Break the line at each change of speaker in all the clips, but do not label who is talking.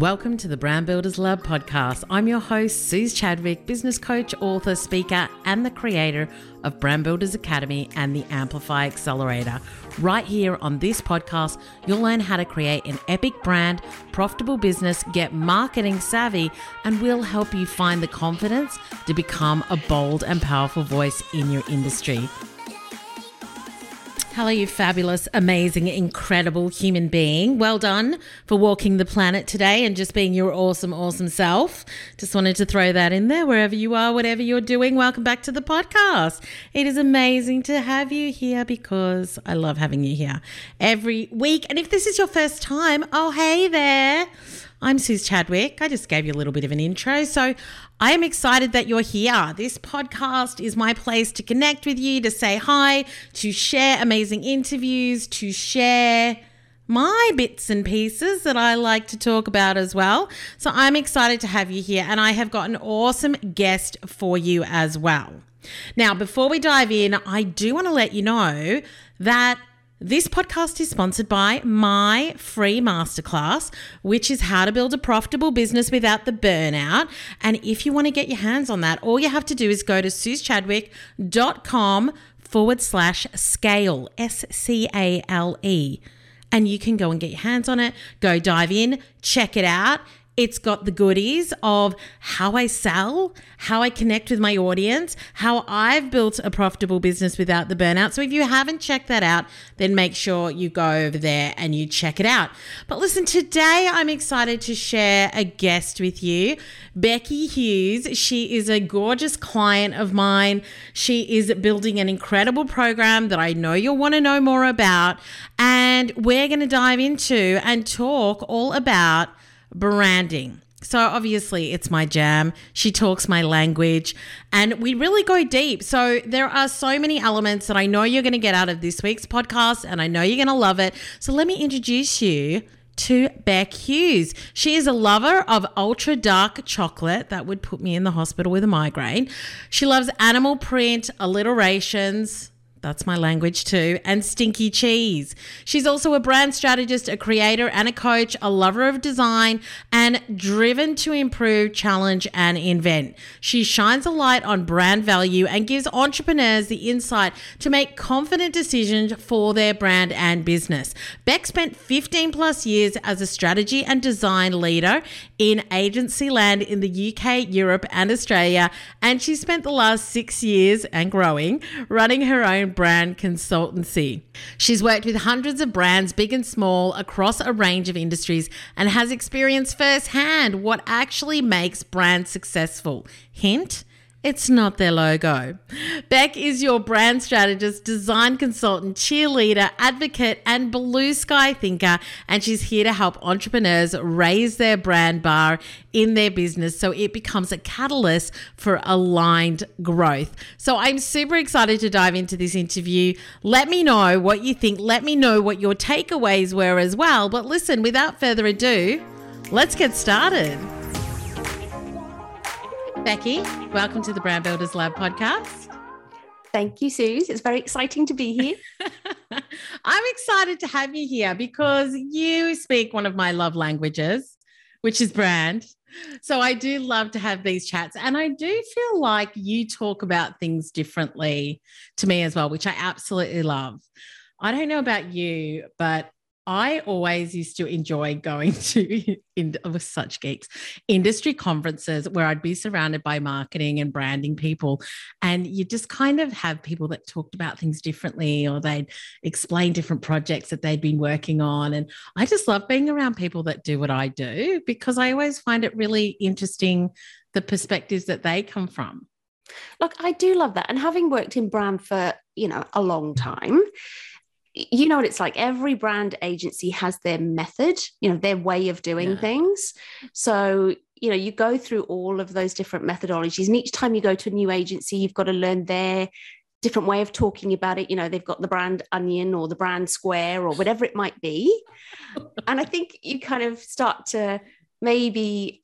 Welcome to the Brand Builders Lab podcast. I'm your host, Suze Chadwick, business coach, author, speaker, and the creator of Brand Builders Academy and the Amplify Accelerator. Right here on this podcast, you'll learn how to create an epic brand, profitable business, get marketing savvy, and we'll help you find the confidence to become a bold and powerful voice in your industry. Hello, you fabulous, amazing, incredible human being. Well done for walking the planet today and just being your awesome, awesome self. Just wanted to throw that in there wherever you are, whatever you're doing. Welcome back to the podcast. It is amazing to have you here because I love having you here every week. And if this is your first time, oh, hey there. I'm Suze Chadwick. I just gave you a little bit of an intro. So I am excited that you're here. This podcast is my place to connect with you, to say hi, to share amazing interviews, to share my bits and pieces that I like to talk about as well. So I'm excited to have you here, and I have got an awesome guest for you as well. Now, before we dive in, I do want to let you know that this podcast is sponsored by my free masterclass, which is how to build a profitable business without the burnout. And if you want to get your hands on that, all you have to do is go to suzechadwick.com forward slash scale, S C A L E. And you can go and get your hands on it, go dive in, check it out. It's got the goodies of how I sell, how I connect with my audience, how I've built a profitable business without the burnout. So if you haven't checked that out, then make sure you go over there and you check it out. But listen, today I'm excited to share a guest with you, Becky Hughes. She is a gorgeous client of mine. She is building an incredible program that I know you'll want to know more about. And we're going to dive into and talk all about branding. So obviously, it's my jam. She talks my language, and we really go deep. So there are so many elements that I know you're going to get out of this week's podcast, and I know you're going to love it. So let me introduce you to Beck Hughes. She is a lover of ultra dark chocolate that would put me in the hospital with a migraine. She loves animal print, alliterations, that's my language too. And stinky cheese. She's also a brand strategist, a creator, and a coach, a lover of design, and driven to improve, challenge, and invent. She shines a light on brand value and gives entrepreneurs the insight to make confident decisions for their brand and business. Beck spent 15 plus years as a strategy and design leader in agency land in the UK, Europe, and Australia. And she spent the last six years and growing running her own brand consultancy. She's worked with hundreds of brands, big and small, across a range of industries and has experienced firsthand what actually makes brands successful. Hint, it's not their logo. Beck is your brand strategist, design consultant, cheerleader, advocate, and blue sky thinker. And she's here to help entrepreneurs raise their brand bar in their business so it becomes a catalyst for aligned growth. So I'm super excited to dive into this interview. Let me know what you think. Let me know what your takeaways were as well. But listen, without further ado, let's get started. Becky, welcome to the Brand Builders Lab podcast.
Thank you, Suze. It's very exciting to be here.
I'm excited to have you here because you speak one of my love languages, which is brand. So I do love to have these chats. And I do feel like you talk about things differently to me as well, which I absolutely love. I don't know about you, but I always used to enjoy going to in, with such geeks industry conferences where I'd be surrounded by marketing and branding people, and you just kind of have people that talked about things differently, or they'd explain different projects that they'd been working on. And I just love being around people that do what I do because I always find it really interesting the perspectives that they come from.
Look, I do love that, and having worked in brand for you know a long time you know what it's like? Every brand agency has their method you know their way of doing yeah. things. So you know you go through all of those different methodologies and each time you go to a new agency you've got to learn their different way of talking about it. You know they've got the brand onion or the brand square or whatever it might be. And i think you kind of start to maybe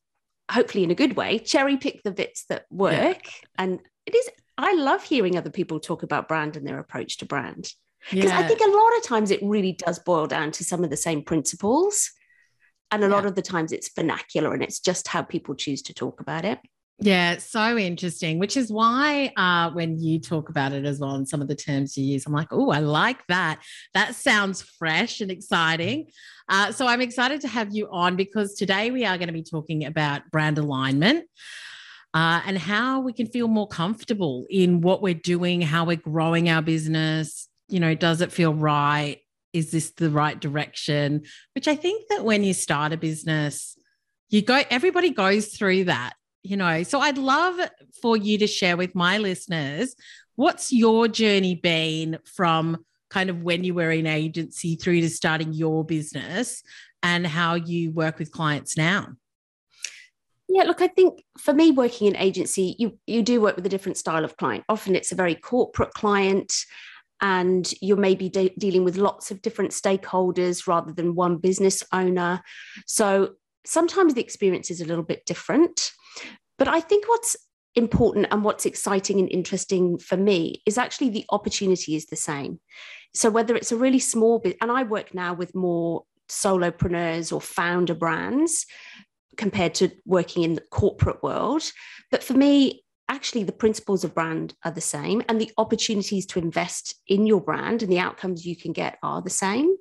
hopefully in a good way cherry pick the bits that work. Yeah. and it is i love hearing other people talk about brand and their approach to brand because yeah. I think a lot of times it really does boil down to some of the same principles. And a
Yeah.
lot of the times it's vernacular and it's just how people choose to talk about it.
Yeah, so interesting, which is why uh, when you talk about it as well and some of the terms you use, I'm like, oh, I like that. That sounds fresh and exciting. Uh, so I'm excited to have you on because today we are going to be talking about brand alignment. Uh, and how we can feel more comfortable in what we're doing, how we're growing our business. You know, does it feel right? Is this the right direction? Which I think that when you start a business, you go, everybody goes through that you know so i'd love for you to share with my listeners what's your journey been from kind of when you were in agency through to starting your business and how you work with clients now
Yeah, look, I think for me, working in agency, you you do work with a different style of client. Often it's a very corporate client, and you're maybe de- dealing with lots of different stakeholders rather than one business owner. So sometimes the experience is a little bit different. But I think what's important and what's exciting and interesting for me is actually the opportunity is the same. So whether it's a really small bit, and I work now with more solopreneurs or founder brands compared to working in the corporate world. But for me, actually, the principles of brand are the same, and the opportunities to invest in your brand and the outcomes you can get are the same.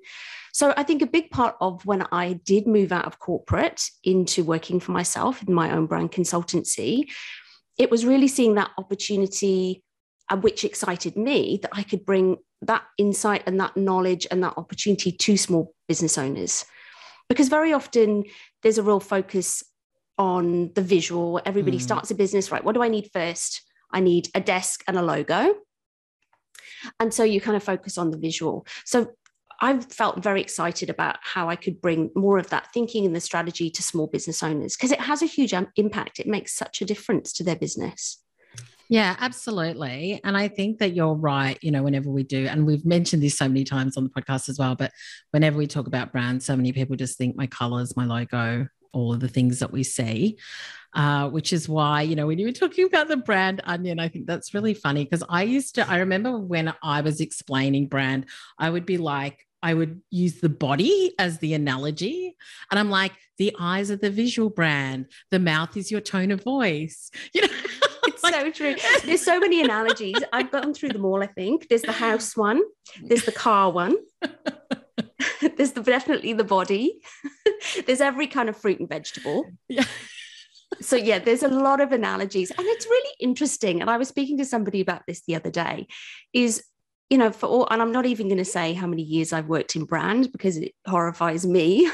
So I think a big part of when I did move out of corporate into working for myself in my own brand consultancy, it was really seeing that opportunity, uh, which excited me, that I could bring that insight and that knowledge and that opportunity to small business owners. Because very often there's a real focus on the visual. Everybody
Mm.
starts a business, right? What do I need first? I need a desk and a logo. And so you kind of focus on the visual. So I felt very excited about how I could bring more of that thinking and the strategy to small business owners because it has a huge um, impact. It makes such a difference to their business.
Yeah, absolutely. And I think that you're right. You know, whenever we do, and we've mentioned this so many times on the podcast as well, but whenever we talk about brands, so many people just think my colors, my logo, all of the things that we see, uh, which is why, you know, when you were talking about the brand onion, I think that's really funny because I used to, I remember when I was explaining brand, I would be like, I would use the body as the analogy. And I'm like, the eyes are the visual brand, the mouth is your tone of voice. You know,
It's so true. There's so many analogies. I've gone through them all, I think. There's the house one, there's the car one, there's the, definitely the body, there's every kind of fruit and vegetable.
Yeah.
So, yeah, there's a lot of analogies. And it's really interesting. And I was speaking to somebody about this the other day is, you know, for all, and I'm not even going to say how many years I've worked in brand because it horrifies me.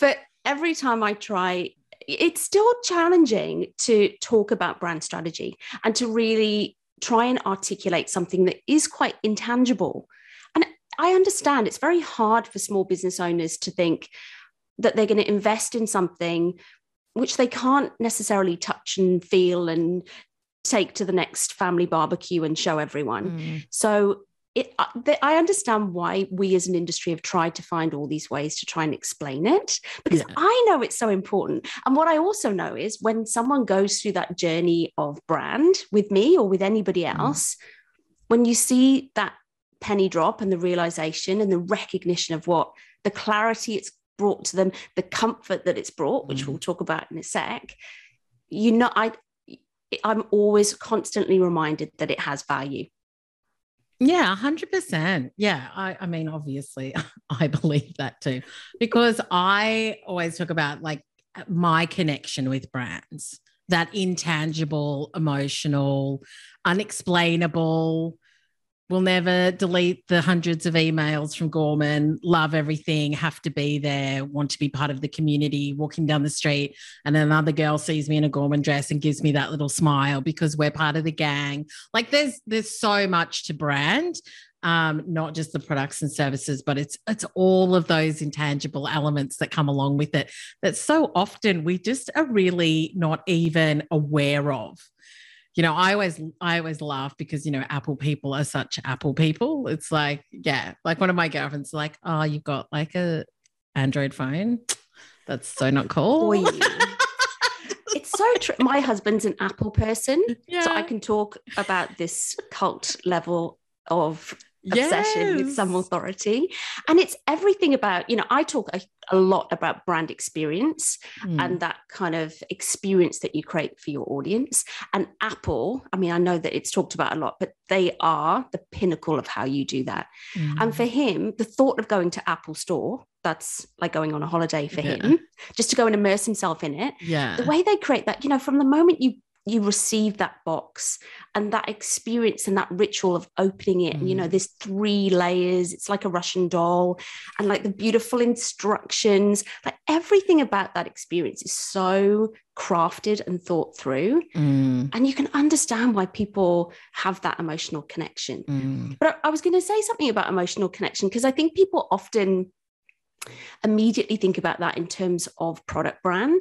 but every time I try, it's still challenging to talk about brand strategy and to really try and articulate something that is quite intangible. I understand it's very hard for small business owners to think that they're going to invest in something which they can't necessarily touch and feel and take to the next family barbecue and show everyone.
Mm.
So it, I- understand why we as an industry have tried to find all these ways to try and explain it because
Yeah.
I know it's so important. And what I also know is when someone goes through that journey of brand with me or with anybody
Mm.
else, when you see that penny drop and the realization and the recognition of what the clarity it's brought to them, the comfort that it's brought, which
Mm.
we'll talk about in a sec, you know, I I'm always constantly reminded that it has value.
Yeah, 100%. Yeah. I, I mean, obviously, I believe that too, because I always talk about like my connection with brands, that intangible, emotional, unexplainable. We'll never delete the hundreds of emails from Gorman, love everything, have to be there, want to be part of the community, walking down the street. And another girl sees me in a Gorman dress and gives me that little smile because we're part of the gang. Like there's there's so much to brand um not just the products and services but it's it's all of those intangible elements that come along with it that so often we just are really not even aware of you know i always i always laugh because you know apple people are such apple people. It's like yeah like one of my girlfriends is like oh you've got like a android phone? That's so not cool.
It's so true. My husband's an Apple person,
yeah
so I can talk about this cult level of obsession with some authority. And it's everything about, you know, I talk a, a lot about brand experience mm. and that kind of experience that you create for your audience. And Apple, I mean, I know that it's talked about a lot, but they are the pinnacle of how you do that. Mm. And for him, the thought of going to Apple Store, that's like going on a holiday for yeah. him, just to go and immerse himself in it.
Yeah.
The way they create that, you know, from the moment you you receive that box and that experience and that ritual of opening it. Mm. And, you know, mm. there's three layers. It's like a Russian doll and like the beautiful instructions. Like everything about that experience is so crafted and thought through. Mm. And you can understand why people have that emotional connection. Mm. But I was going to say something about emotional connection because I think people often immediately think about that in terms of product brand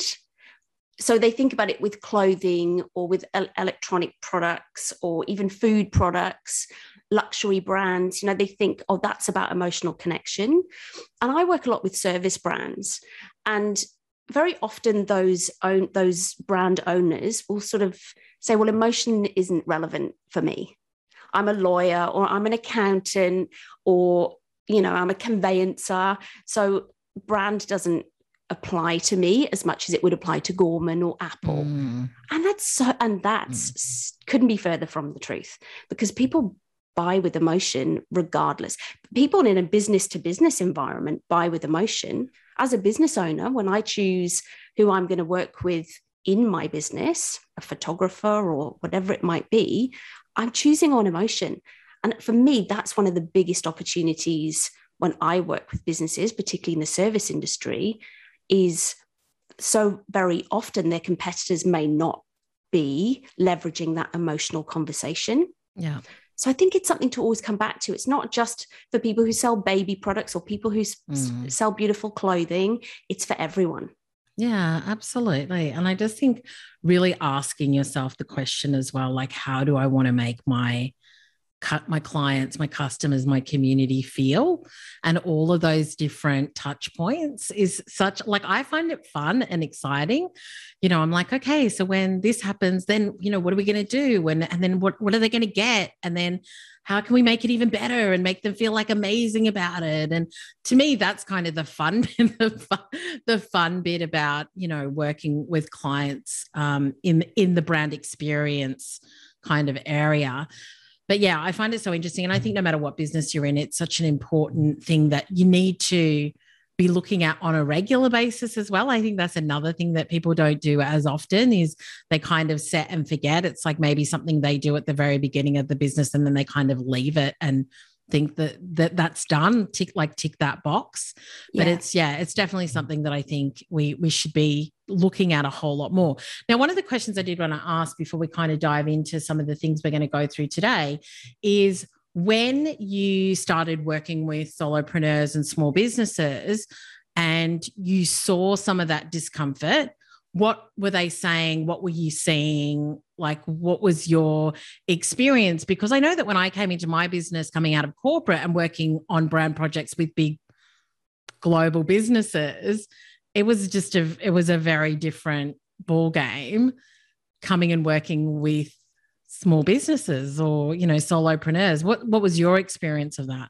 so they think about it with clothing or with electronic products or even food products luxury brands you know they think oh that's about emotional connection. And i work a lot with service brands. And very often those own those brand owners will sort of say well emotion isn't relevant for me. I'm a lawyer or i'm an accountant or you know i'm a conveyancer. So brand doesn't apply to me as much as it would apply to Gorman or Apple. Mm. And that's so, and that's mm. couldn't be further from the truth because people buy with emotion regardless. People in a business to business environment buy with emotion. As a business owner, when I choose who I'm going to work with in my business, a photographer or whatever it might be, I'm choosing on emotion. And for me, that's one of the biggest opportunities when I work with businesses, particularly in the service industry, is so very often their competitors may not be leveraging that emotional conversation.
Yeah.
So I think it's something to always come back to. It's not just for people who sell baby products or people who mm. sell beautiful clothing, it's for everyone.
Yeah, absolutely. And I just think really asking yourself the question as well like, how do I want to make my my clients, my customers, my community feel. And all of those different touch points is such like I find it fun and exciting. You know, I'm like, okay, so when this happens, then you know, what are we going to do? And and then what what are they going to get? And then how can we make it even better and make them feel like amazing about it? And to me, that's kind of the fun, the fun, the fun bit about you know working with clients um, in in the brand experience kind of area but yeah, I find it so interesting. And I think mm. no matter what business you're in, it's such an important thing that you need to be looking at on a regular basis as well. I think that's another thing that people don't do as often is they kind of set and forget. It's like maybe something they do at the very beginning of the business and then they kind of leave it and think that that that's done tick like tick that box but yeah. it's yeah it's definitely something that i think we we should be looking at a whole lot more. Now one of the questions i did want to ask before we kind of dive into some of the things we're going to go through today is when you started working with solopreneurs and small businesses and you saw some of that discomfort what were they saying? What were you seeing? Like what was your experience? Because i know that when i came into my business coming out of corporate and working on brand projects with big global businesses it was just a it was a very different ball game coming and working with small businesses or you know solopreneurs what what was your experience of that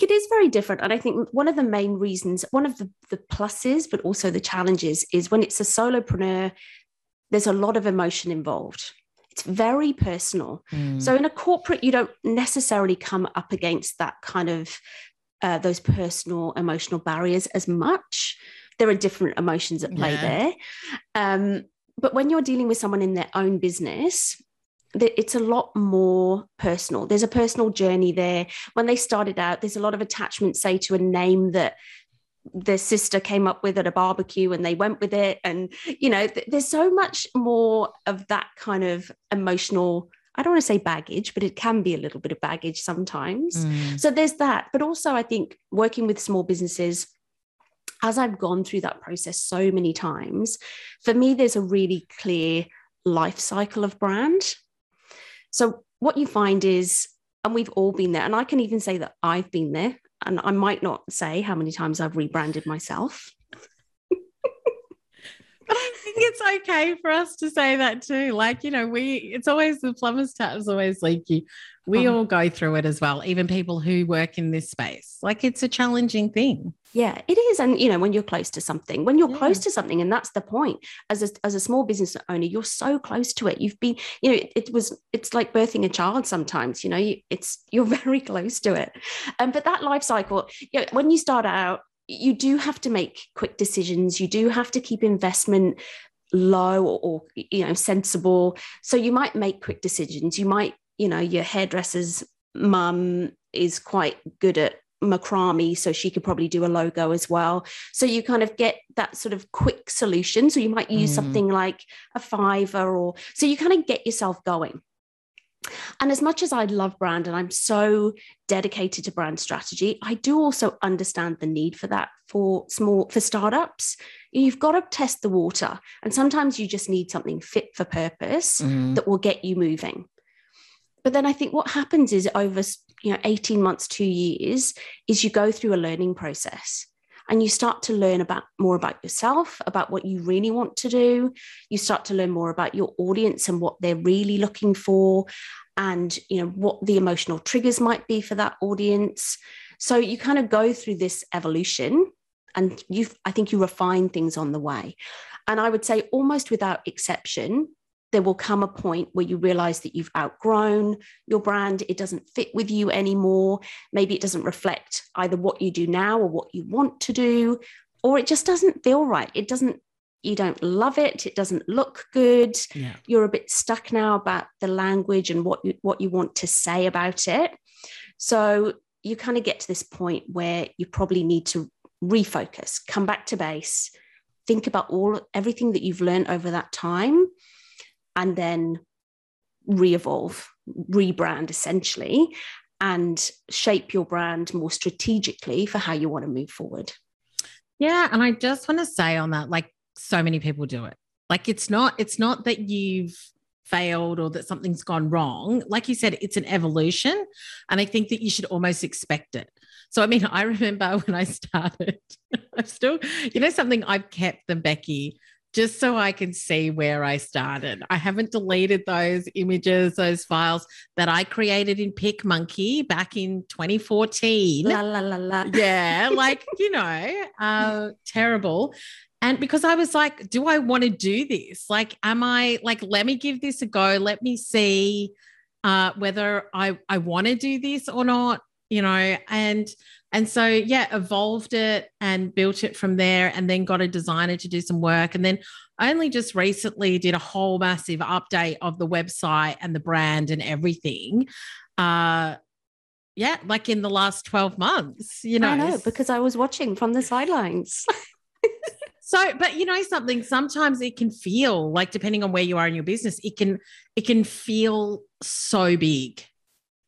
it is very different. And I think one of the main reasons, one of the, the pluses, but also the challenges is when it's a solopreneur, there's a lot of emotion involved. It's very personal. Mm. So in a corporate, you don't necessarily come up against that kind of uh, those personal emotional barriers as much. There are different emotions at play yeah. there. Um, but when you're dealing with someone in their own business, it's a lot more personal. There's a personal journey there. When they started out, there's a lot of attachment, say, to a name that their sister came up with at a barbecue and they went with it and you know th- there's so much more of that kind of emotional I don't want to say baggage, but it can be a little bit of baggage sometimes. Mm. So there's that. But also, I think working with small businesses, as I've gone through that process so many times, for me, there's a really clear life cycle of brand. So what you find is, and we've all been there, and I can even say that I've been there and I might not say how many times I've rebranded myself.
But I think it's okay for us to say that too. Like, you know, we, it's always the plumber's tap is always leaky. We oh. all go through it as well, even people who work in this space. Like it's a challenging thing.
Yeah, it is. And, you know, when you're close to something, when you're yeah. close to something, and that's the point, as a, as a small business owner, you're so close to it. You've been, you know, it, it was, it's like birthing a child sometimes, you know, you, it's, you're very close to it. Um, but that life cycle, you know, when you start out, you do have to make quick decisions. You do have to keep investment low or, or, you know sensible so you might make quick decisions you might you know your hairdresser's mum is quite good at macrame so she could probably do a logo as well so you kind of get that sort of quick solution so you might use mm. something like a Fiverr or so you kind of get yourself going and as much as I love brand and I'm so dedicated to brand strategy, I do also understand the need for that for small for startups. You've got to test the water, and sometimes you just need something fit for purpose mm. that will get you moving. But then I think what happens is over you know 18 months, two years, is you go through a learning process and you start to learn about more about yourself about what you really want to do. You start to learn more about your audience and what they're really looking for and you know what the emotional triggers might be for that audience. So you kind of go through this evolution and you i think you refine things on the way. And i would say almost without exception there will come a point where you realize that you've outgrown your brand. It doesn't fit with you anymore. Maybe it doesn't reflect either what you do now or what you want to do, or it just doesn't feel right. It doesn't, you don't love it. It doesn't look good. Yeah. You're a bit stuck now about the language and what you, what you want to say about it. So you kind of get to this point where you probably need to refocus, come back to base, think about all everything that you've learned over that time and then re-evolve rebrand essentially and shape your brand more strategically for how you want to move forward.
Yeah and i just want to say on that like so many people do it. Like it's not it's not that you've failed or that something's gone wrong. Like you said it's an evolution and i think that you should almost expect it. So i mean i remember when i started i'm still you know something i've kept them becky just so I can see where I started. I haven't deleted those images, those files that I created in PicMonkey back in 2014.
La la la la.
Yeah, like, you know, uh, terrible. And because I was like, do I want to do this? Like, am I like, let me give this a go. Let me see uh, whether I, I want to do this or not, you know, and and so, yeah, evolved it and built it from there, and then got a designer to do some work. And then only just recently did a whole massive update of the website and the brand and everything. Uh, yeah, like in the last 12 months, you know. I know
because I was watching from the sidelines.
so, but you know something, sometimes it can feel like depending on where you are in your business, it can it can feel so big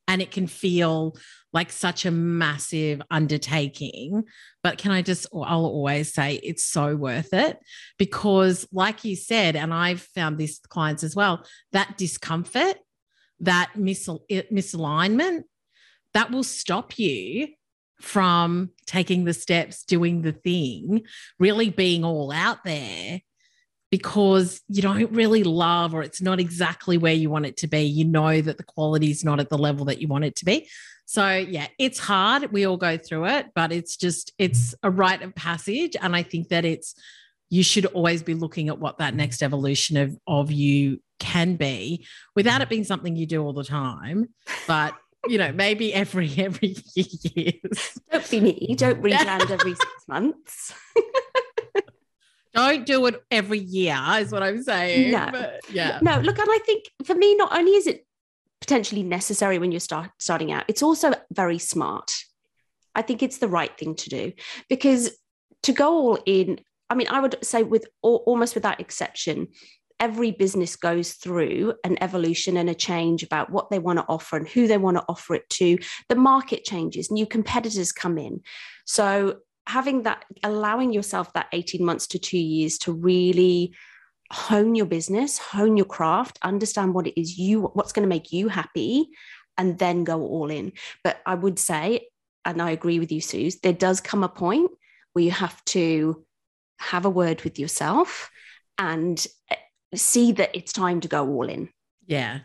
and it can feel like such a massive undertaking. But can I just, I'll always say it's so worth it because, like you said, and I've found this clients as well, that discomfort, that mis- misalignment, that will stop you from taking the steps, doing the thing, really being all out there because you don't really love or it's not exactly where you want it to be. You know that the quality is not at the level that you want it to be. So, yeah, it's hard. We all go through it, but it's just, it's a rite of passage. And I think that it's, you should always be looking at what that next evolution of, of you can be without it being something you do all the time. But, you know, maybe every, every year.
Don't be me. Don't rebrand every six months.
Don't do it every year, is what I'm saying.
No,
but,
yeah. No, look, and I think for me, not only is it potentially necessary when you're start, starting out. It's also very smart. I think it's the right thing to do because to go all in, I mean, I would say with almost without exception, every business goes through an evolution and a change about what they want to offer and who they want to offer it to. The market changes, new competitors come in. So having that, allowing yourself that 18 months to two years to really hone your business, hone your craft, understand what it is you what's going to make you happy and then go all in. But I would say and I agree with you Suze, there does come a point where you have to have a word with yourself and eh, see that it's time to go all in.
Yeah.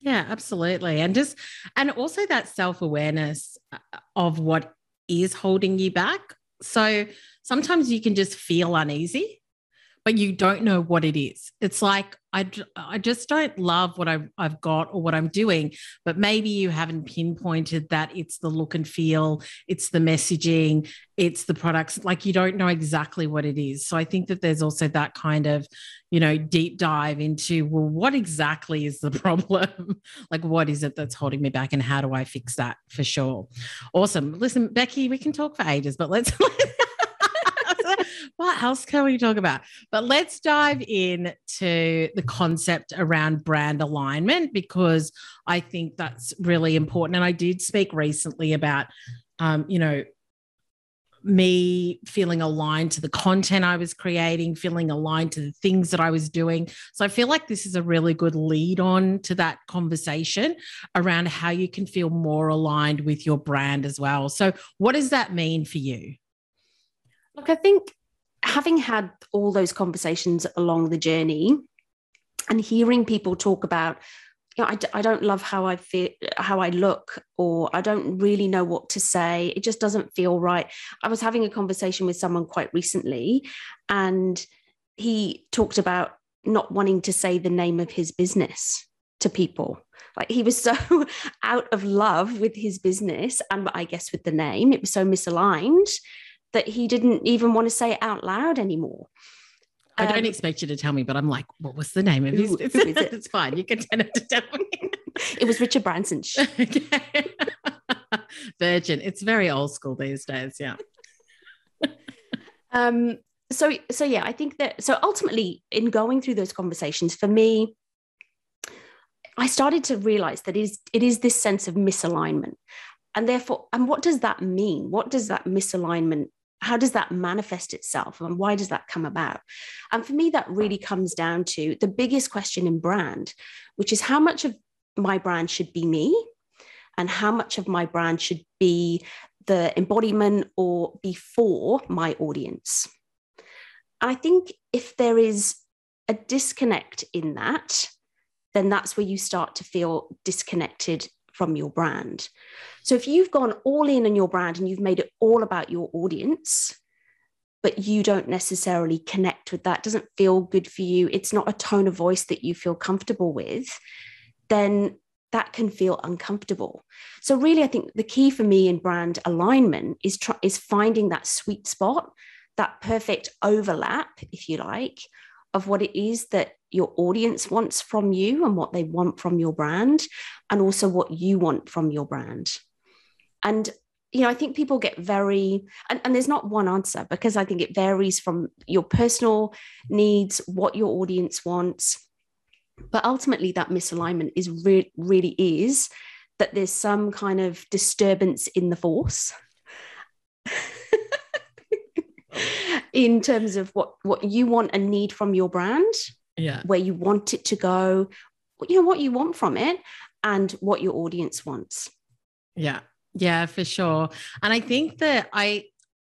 Yeah, absolutely. And just, and also that self awareness uh, of what is holding you back. So sometimes you can just feel uneasy, but you don't know what it is. It's like, I, I just don't love what I've, I've got or what I'm doing, but maybe you haven't pinpointed that it's the look and feel, it's the messaging, it's the products. Like you don't know exactly what it is. So I think that there's also that kind of, you know, deep dive into, well, what exactly is the problem? like, what is it that's holding me back and how do I fix that for sure? Awesome. Listen, Becky, we can talk for ages, but let's. what else can we talk about? But let's dive in to the concept around brand alignment because I think that's really important. And I did speak recently about, um, you know, me feeling aligned to the content I was creating, feeling aligned to the things that I was doing. So I feel like this is a really good lead on to that conversation around how you can feel more aligned with your brand as well. So, what does that mean for you?
Look, I think having had all those conversations along the journey and hearing people talk about you know, don't love how I feel, how I look, or I don't really know what to say. It just doesn't feel right. I was having a conversation with someone quite recently, and he talked about not wanting to say the name of his business to people. Like he was so out of love with his business, and I guess with the name, it was so misaligned that he didn't even want to say it out loud anymore.
I don't um, expect you to tell me, but I'm like, what was the name of his business? It? it's fine. You can tell to tell me.
it was Richard Branson.
Virgin. It's very old school these days. Yeah.
um. So so yeah, I think that so ultimately in going through those conversations, for me, I started to realize that it is it is this sense of misalignment. And therefore, and what does that mean? What does that misalignment how does that manifest itself and why does that come about? And for me that really comes down to the biggest question in brand which is how much of my brand should be me and how much of my brand should be the embodiment or before my audience. I think if there is a disconnect in that then that's where you start to feel disconnected from your brand. So if you've gone all in on your brand and you've made it all about your audience, but you don't necessarily connect with that, doesn't feel good for you, it's not a tone of voice that you feel comfortable with, then that can feel uncomfortable. So really I think the key for me in brand alignment is is finding that sweet spot, that perfect overlap if you like of what it is that your audience wants from you and what they want from your brand, and also what you want from your brand. And you know, I think people get very, and, and there's not one answer because I think it varies from your personal needs, what your audience wants. But ultimately, that misalignment is re- really is that there's some kind of disturbance in the force. Oh. in terms of what what you want and need from your brand
yeah
where you want it to go you know what you want from it and what your audience wants
yeah yeah for sure and i think that i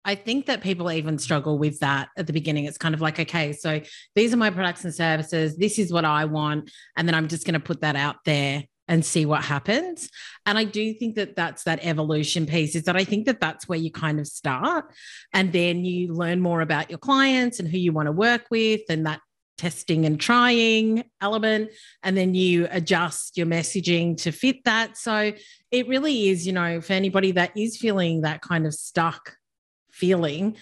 I think that people even struggle with that at the beginning. It's kind of like, okay, so these are my products and services. This is what I want. And then I'm just going to put that out there and see what happens. And I do think that that's that evolution piece is that I think that that's where you kind of start. And then you learn more about your clients and who you want to work with and that testing and trying element. And then you adjust your messaging to fit that. So it really is, you know, for anybody that is feeling that kind of stuck feeling,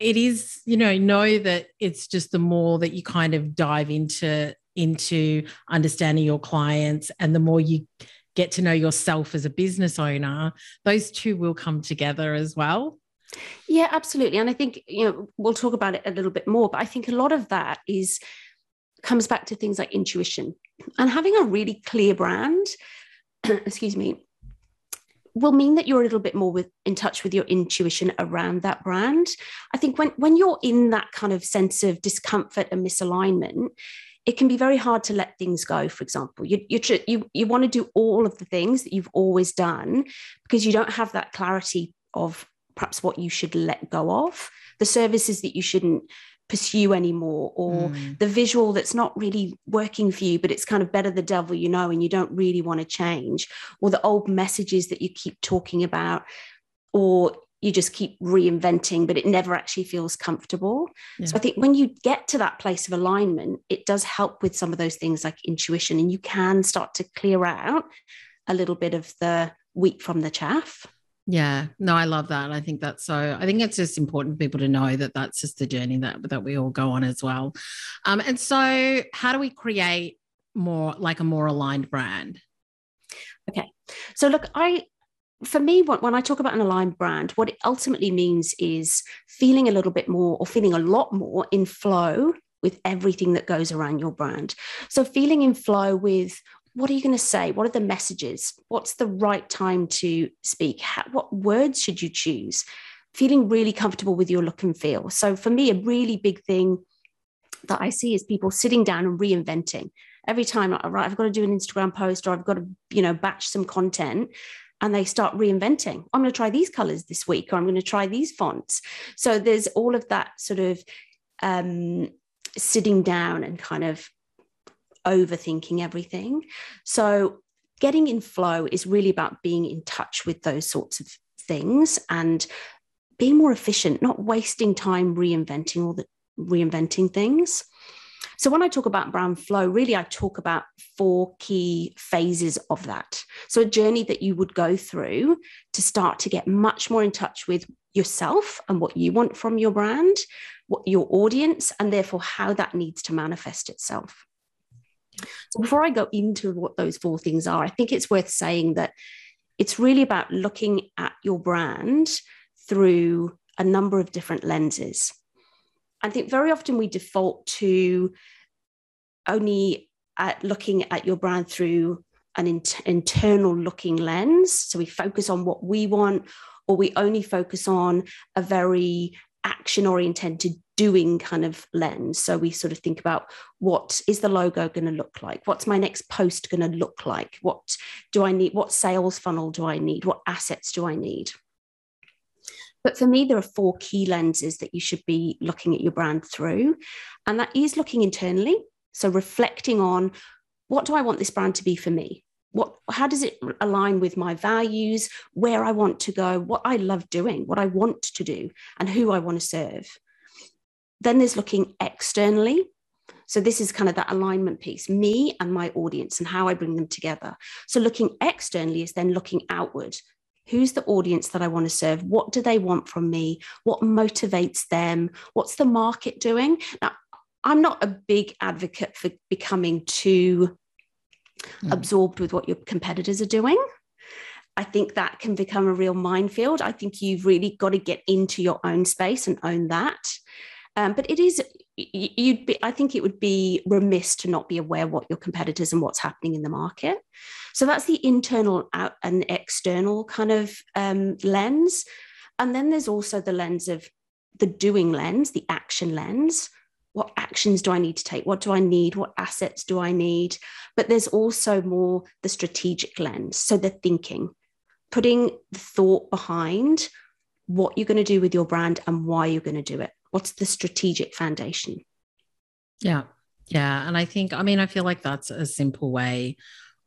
it is, you know, know that it's just the more that you kind of dive into into understanding your clients and the more you get to know yourself as a business owner those two will come together as well
yeah absolutely and i think you know we'll talk about it a little bit more but i think a lot of that is comes back to things like intuition and having a really clear brand excuse me will mean that you're a little bit more with in touch with your intuition around that brand. I think when when you're in that kind of sense of discomfort and misalignment it can be very hard to let things go for example. You you you, you want to do all of the things that you've always done because you don't have that clarity of perhaps what you should let go of the services that you shouldn't pursue anymore or mm. the visual that's not really working for you but it's kind of better the devil you know and you don't really want to change or the old messages that you keep talking about or you just keep reinventing but it never actually feels comfortable yeah. so i think when you get to that place of alignment it does help with some of those things like intuition and you can start to clear out a little bit of the wheat from the chaff
yeah, no, I love that. I think that's so. I think it's just important for people to know that that's just the journey that that we all go on as well. Um, and so, how do we create more like a more aligned brand?
Okay, so look, I for me, when I talk about an aligned brand, what it ultimately means is feeling a little bit more or feeling a lot more in flow with everything that goes around your brand. So, feeling in flow with what are you going to say? What are the messages? What's the right time to speak? How, what words should you choose? Feeling really comfortable with your look and feel. So, for me, a really big thing that I see is people sitting down and reinventing. Every time, right, I've got to do an Instagram post or I've got to, you know, batch some content and they start reinventing. I'm going to try these colors this week, or I'm going to try these fonts. So there's all of that sort of um, sitting down and kind of overthinking everything. So, getting in flow is really about being in touch with those sorts of things and being more efficient, not wasting time reinventing all the reinventing things. So when I talk about brand flow, really I talk about four key phases of that. So a journey that you would go through to start to get much more in touch with yourself and what you want from your brand, what your audience, and therefore how that needs to manifest itself. So before I go into what those four things are, I think it's worth saying that it's really about looking at your brand through a number of different lenses. I think very often we default to only at looking at your brand through an in- internal looking lens. So we focus on what we want, or we only focus on a very action oriented doing kind of lens. So we sort of think about what is the logo going to look like? What's my next post going to look like? What do I need? What sales funnel do I need? What assets do I need? But for me, there are four key lenses that you should be looking at your brand through. And that is looking internally. So reflecting on what do I want this brand to be for me? What, how does it align with my values, where I want to go, what I love doing, what I want to do, and who I want to serve? Then there's looking externally. So this is kind of that alignment piece, me and my audience and how I bring them together. So looking externally is then looking outward. Who's the audience that I want to serve? What do they want from me? What motivates them? What's the market doing? Now, I'm not a big advocate for becoming too mm. absorbed with what your competitors are doing. I think that can become a real minefield. I think you've really got to get into your own space and own that. Um, but it is, you'd be, I think it would be remiss to not be aware what your competitors and what's happening in the market. So that's the internal out and external kind of um, lens. And then there's also the lens of the doing lens, the action lens. What actions do I need to take? What do I need? What assets do I need? But there's also more the strategic lens. So the thinking, putting the thought behind what you're going to do with your brand and why you're going to do it. What's the strategic foundation?
Yeah. Yeah. And I think, I mean, I feel like that's a simple way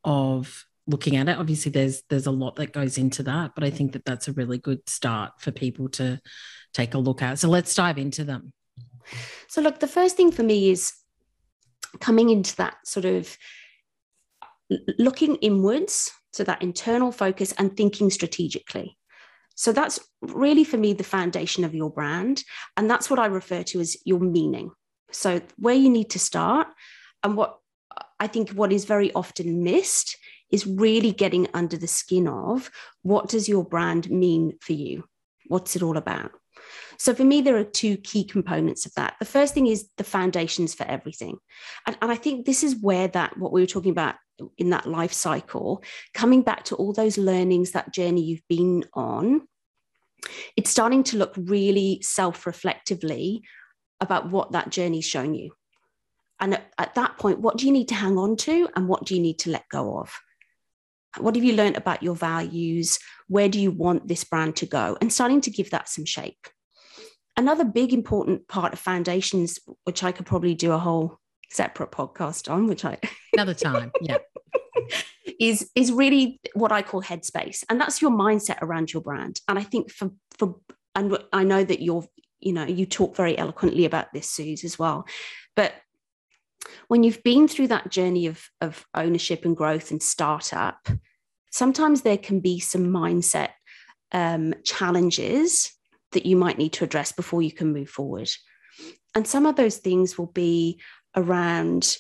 of looking at it. Obviously, there's there's a lot that goes into that, but I think that that's a really good start for people to take a look at. So let's dive into them.
So, look, the first thing for me is coming into that sort of looking inwards, so that internal focus and thinking strategically. So that's really for me the foundation of your brand. And that's what I refer to as your meaning. So, where you need to start, and what I think what is very often missed is really getting under the skin of what does your brand mean for you? What's it all about? So for me, there are two key components of that. The first thing is the foundations for everything. And, and I think this is where that, what we were talking about in that life cycle, coming back to all those learnings, that journey you've been on, it's starting to look really self reflectively about what that journey's shown you. And at, at, that point, what do you need to hang on to and what do you need to let go of? What have you learned about your values? Where do you want this brand to go? And starting to give that some shape. another big important part of foundations, which I could probably do a whole separate podcast on, which I
another time, yeah,
is is really what I call headspace, and that's your mindset around your brand. And I think for for and I know that you're you know you talk very eloquently about this, Suze, as well, but when you've been through that journey of of ownership and growth and startup, sometimes there can be some mindset um, challenges that you might need to address before you can move forward. And some of those things will be around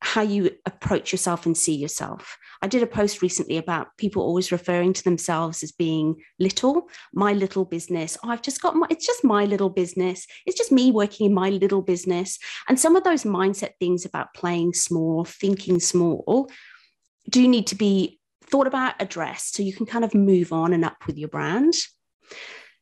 how you approach yourself and see yourself. I did a post recently about people always referring to themselves as being little, my little business. Oh, I've just got my, it's just my little business. It's just me working in my little business. And some of those mindset things about playing small, thinking small, do need to be thought about, addressed, so you can kind of move on and up with your brand.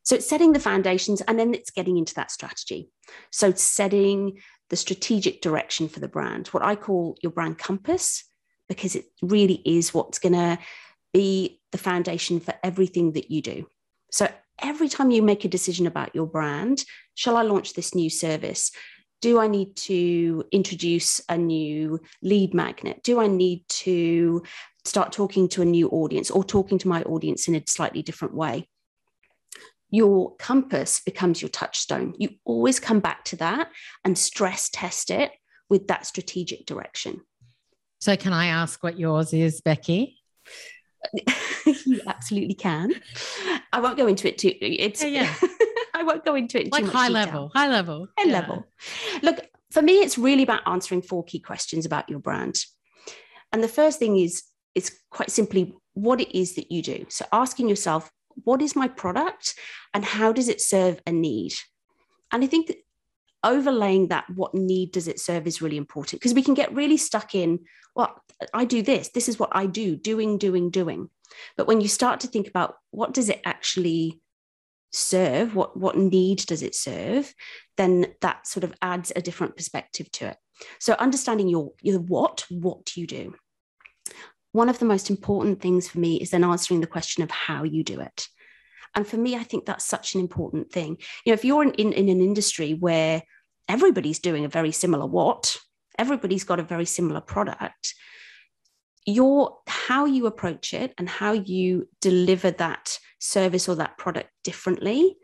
So it's setting the foundations and then it's getting into that strategy. So setting the strategic direction for the brand, what I call your brand compass, because it really is what's going to be the foundation for everything that you do. So every time you make a decision about your brand, shall I launch this new service? Do I need to introduce a new lead magnet? Do I need to start talking to a new audience or talking to my audience in a slightly different way? Your compass becomes your touchstone. You always come back to that and stress test it with that strategic direction.
So, can I ask what yours is, Becky?
you absolutely can. I won't go into it too. It's yeah. yeah. I won't go into it
like high detail. level, high level,
high yeah. level. Look, for me, it's really about answering four key questions about your brand. And the first thing is, it's quite simply what it is that you do. So asking yourself, what is my product and how does it serve a need? And I think that overlaying that, what need does it serve is really important because we can get really stuck in, well, I do this, this is what I do, doing, doing, doing. But when you start to think about what does it actually serve, what, what need does it serve, then that sort of adds a different perspective to it. So understanding your, your what, what you do? One of the most important things for me is then answering the question of how you do it. And for me, I think that's such an important thing. You know, if you're in, in, in an industry where everybody's doing a very similar what, everybody's got a very similar product, your how you approach it and how you deliver that service or that product differently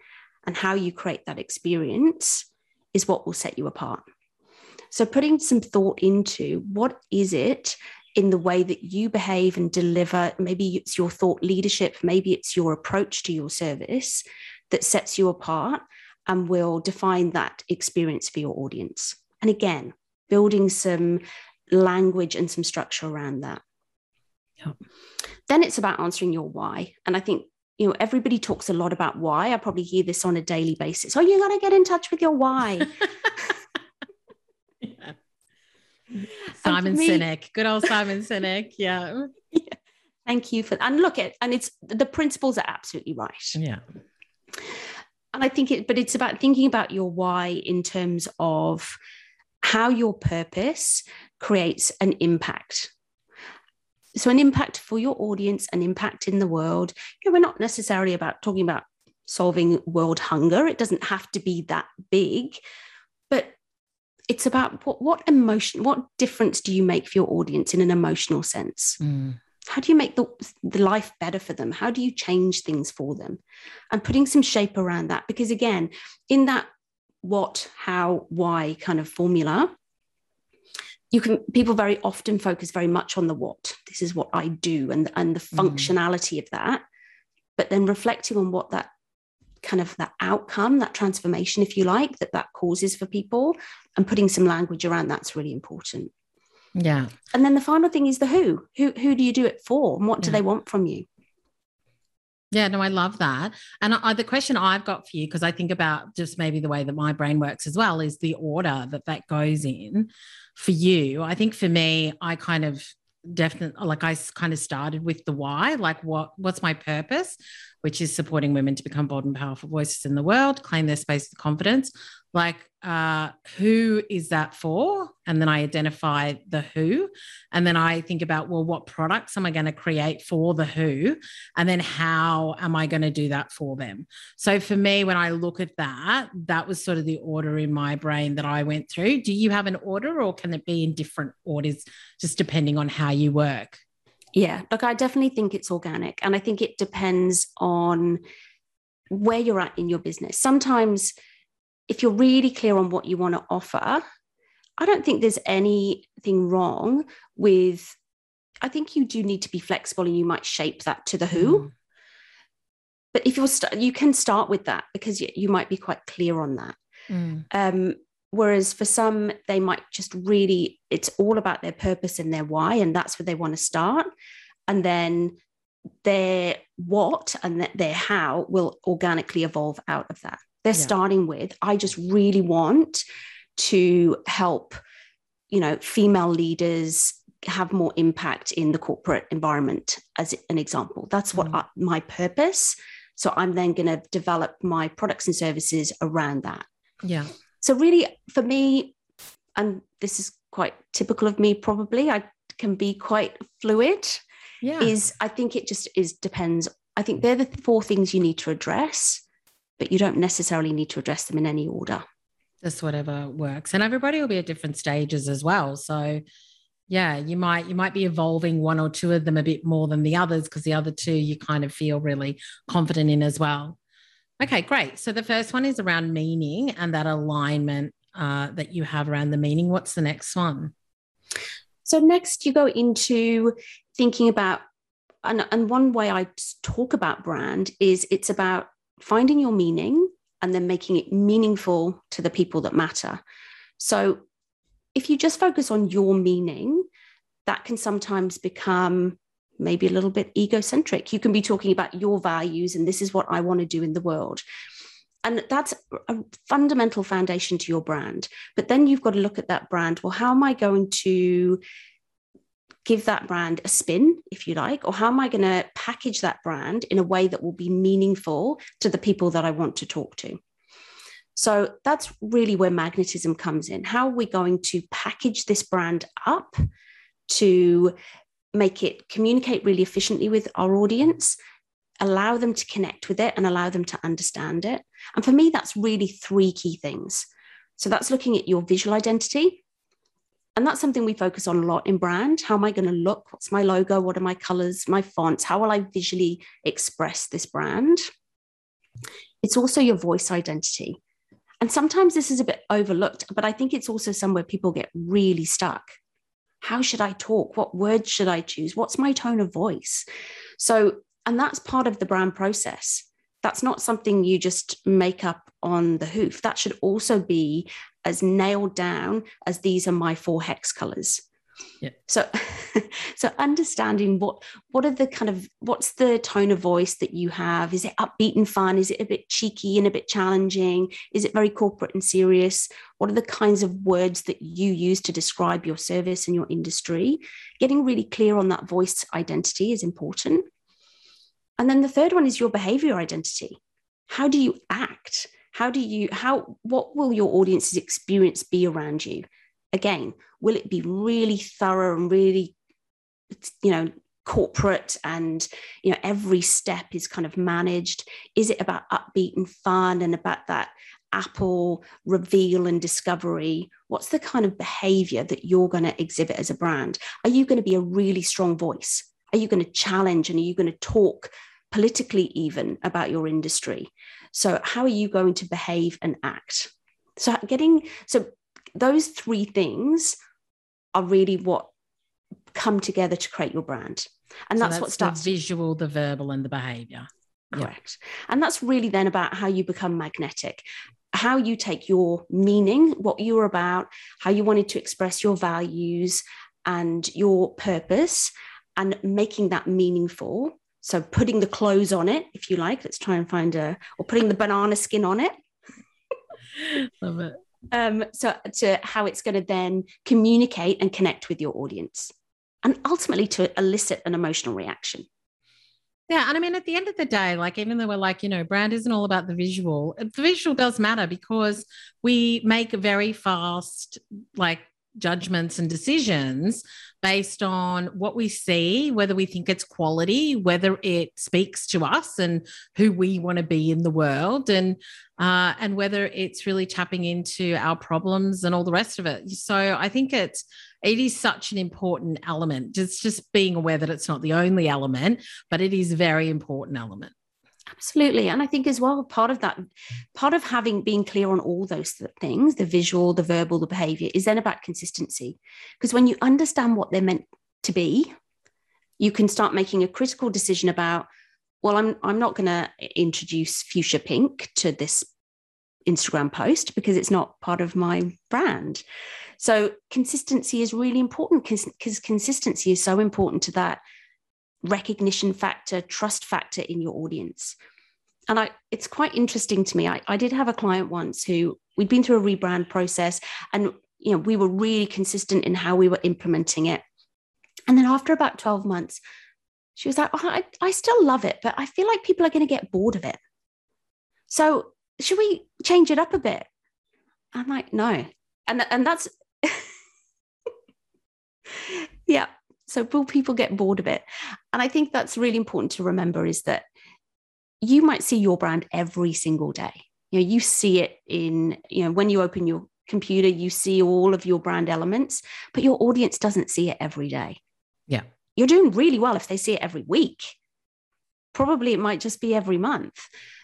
and how you create that experience is what will set you apart. So putting some thought into what is it in the way that you behave and deliver. Maybe it's your thought leadership, maybe it's your approach to your service that sets you apart and will define that experience for your audience. And again, building some language and some structure around that. Yep. Then it's about answering your why. And I think you know everybody talks a lot about why i probably hear this on a daily basis oh you got to get in touch with your why
Simon me, Sinek, good old Simon Sinek. Yeah. yeah.
Thank you for and look at and it's the principles are absolutely right.
Yeah.
And I think it, but it's about thinking about your why in terms of how your purpose creates an impact. So an impact for your audience, an impact in the world. You know, we're not necessarily about talking about solving world hunger. It doesn't have to be that big, but it's about what, what emotion, what difference do you make for your audience in an emotional sense? Mm. How do you make the, the life better for them? How do you change things for them? And putting some shape around that. Because again, in that what, how, why kind of formula, you can people very often focus very much on the what this is what i do and and the mm. functionality mm. of that but then reflecting on what that kind of that outcome, that transformation, if you like, that that causes for people, and putting some language around that's really important.
Yeah.
And then the final thing is the who. Who who do you do it for, and what do yeah. they want from you?
Yeah, no, I love that. And I, the question I've got for you, because I think about just maybe the way that my brain works as well, is the order that that goes in for you. I think for me, I kind of definitely like I kind of started with the why, like what what's my purpose, which is supporting women to become bold and powerful voices in the world, claim their space with confidence, like uh, who is that for? And then i identify the who. And then i think about well what products am i going to create for the who? And then how am i going to do that for them? So for me when i look at that that was sort of the order in my brain that i went through. Do you have an order or can it be in different orders just depending on how you work?
Yeah look i definitely think it's organic and i think it depends on where you're at in your business. Sometimes if you're really clear on what you want to offer, I don't think there's anything wrong with. I think you do need to be flexible and you might shape that to the who. Mm. But if you're, st- you can start with that because you, you might be quite clear on that. Mm. Um, whereas for some, they might just really, it's all about their purpose and their why, and that's where they want to start. And then their what and their how will organically evolve out of that they're yeah. starting with i just really want to help you know female leaders have more impact in the corporate environment as an example. That's what mm. I, my purpose. So i'm then going to develop my products and services around that.
Yeah.
So really for me and this is quite typical of me probably i can be quite fluid yeah. is i think it just is depends. I think they're the four things you need to address but you don't necessarily need to address them in any order.
Just whatever works. And everybody will be at different stages as well. So yeah, you might you might be evolving one or two of them a bit more than the others because the other two you kind of feel really confident in as well. Okay, great. So the first one is around meaning and that alignment uh, that you have around the meaning. What's the next one?
So next you go into thinking about and, and one way I talk about brand is it's about finding your meaning and then making it meaningful to the people that matter. So if you just focus on your meaning, that can sometimes become maybe a little bit egocentric. You can be talking about your values and this is what I want to do in the world. And that's a fundamental foundation to your brand. But then you've got to look at that brand. Well, how am I going to give that brand a spin, if you like, or how am I going to package that brand in a way that will be meaningful to the people that I want to talk to? So that's really where magnetism comes in. How are we going to package this brand up to make it communicate really efficiently with our audience, allow them to connect with it, and allow them to understand it? And for me, that's really three key things. So that's looking at your visual identity, and that's something we focus on a lot in brand. How am I going to look? What's my logo? What are my colors, my fonts? How will I visually express this brand? It's also your voice identity. And sometimes this is a bit overlooked, but I think it's also somewhere people get really stuck. How should I talk? What words should I choose? What's my tone of voice? So, and that's part of the brand process. That's not something you just make up on the hoof. That should also be as nailed down as these are my four hex colors.
Yeah.
So, so understanding what what are the kind of what's the tone of voice that you have? Is it upbeat and fun? Is it a bit cheeky and a bit challenging? Is it very corporate and serious? What are the kinds of words that you use to describe your service and your industry? Getting really clear on that voice identity is important. And then the third one is your behavior identity. How do you act? How do you how what will your audience's experience be around you? Again will it be really thorough and really you know corporate and you know every step is kind of managed? Is it about upbeat and fun and about that apple reveal and discovery? What's the kind of behavior that you're going to exhibit as a brand? Are you going to be a really strong voice? Are you going to challenge and are you going to talk politically even about your industry so, how are you going to behave and act? So, getting so those three things are really what come together to create your brand. And so that's, that's, what starts
the visual, the verbal, and the behavior.
Correct. And that's really then about how you become magnetic, how you take your meaning, what you're about, how you wanted to express your values and your purpose, and making that meaningful so putting the clothes on it, if you like, let's try and find a, or putting the banana skin on it.
Love it.
Um, so to how it's going to then communicate and connect with your audience and ultimately to elicit an emotional reaction.
Yeah. And I mean, at the end of the day, like, even though we're like, you know, brand isn't all about the visual, the visual does matter because we make very fast, like, judgments and decisions based on what we see, whether we think it's quality, whether it speaks to us and who we want to be in the world, and uh, and whether it's really tapping into our problems and all the rest of it. So I think it's it is such an important element. Just just being aware that it's not the only element, but it is a very important element.
Absolutely. And I think as well, part of that, part of having being clear on all those things, the visual, the verbal, the behavior, is then about consistency. Because when you understand what they're meant to be, you can start making a critical decision about, well, I'm I'm not going to introduce fuchsia pink to this Instagram post because it's not part of my brand. So consistency is really important because consistency is so important to that recognition factor, trust factor in your audience. And I, it's quite interesting to me. I, I did have a client once who we'd been through a rebrand process and you know we were really consistent in how we were implementing it. And then after about 12 months, she was like, oh, I, I still love it, but I feel like people are going to get bored of it. So should we change it up a bit? I'm like, no. And, and that's, yeah, so will people get bored of it? And I think that's really important to remember is that you might see your brand every single day. You know, you see it in, you know, when you open your computer, you see all of your brand elements, but your audience doesn't see it every day.
Yeah.
You're doing really well if they see it every week. Probably it might just be every month.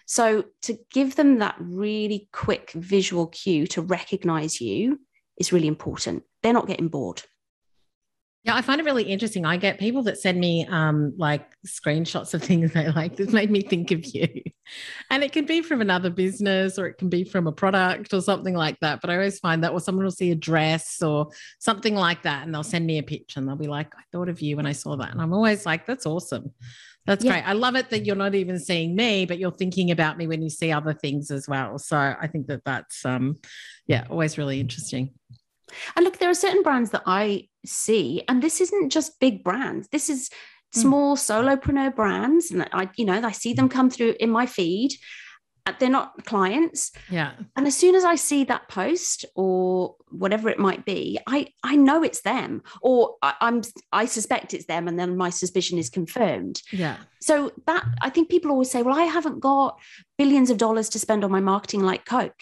So to give them that really quick visual cue to recognize you is really important. They're not getting bored.
Yeah, I find it really interesting. I get people that send me um, like screenshots of things they like. This made me think of you. And it can be from another business or it can be from a product or something like that. But I always find that, or someone will see a dress or something like that, and they'll send me a picture and they'll be like, I thought of you when I saw that. And I'm always like, that's awesome. That's yeah. great. I love it that you're not even seeing me, but you're thinking about me when you see other things as well. So I think that that's, um, yeah, always really interesting.
And look, there are certain brands that I see, and this isn't just big brands. This is hmm. small mm. solopreneur brands, and I, you know, I see them come through in my feed. Uh, they're not clients.
Yeah.
And as soon as I see that post or whatever it might be, I I know it's them, or I, I'm I suspect it's them, and then my suspicion is confirmed.
Yeah.
So that I think people always say, well, I haven't got billions of dollars to spend on my marketing like Coke,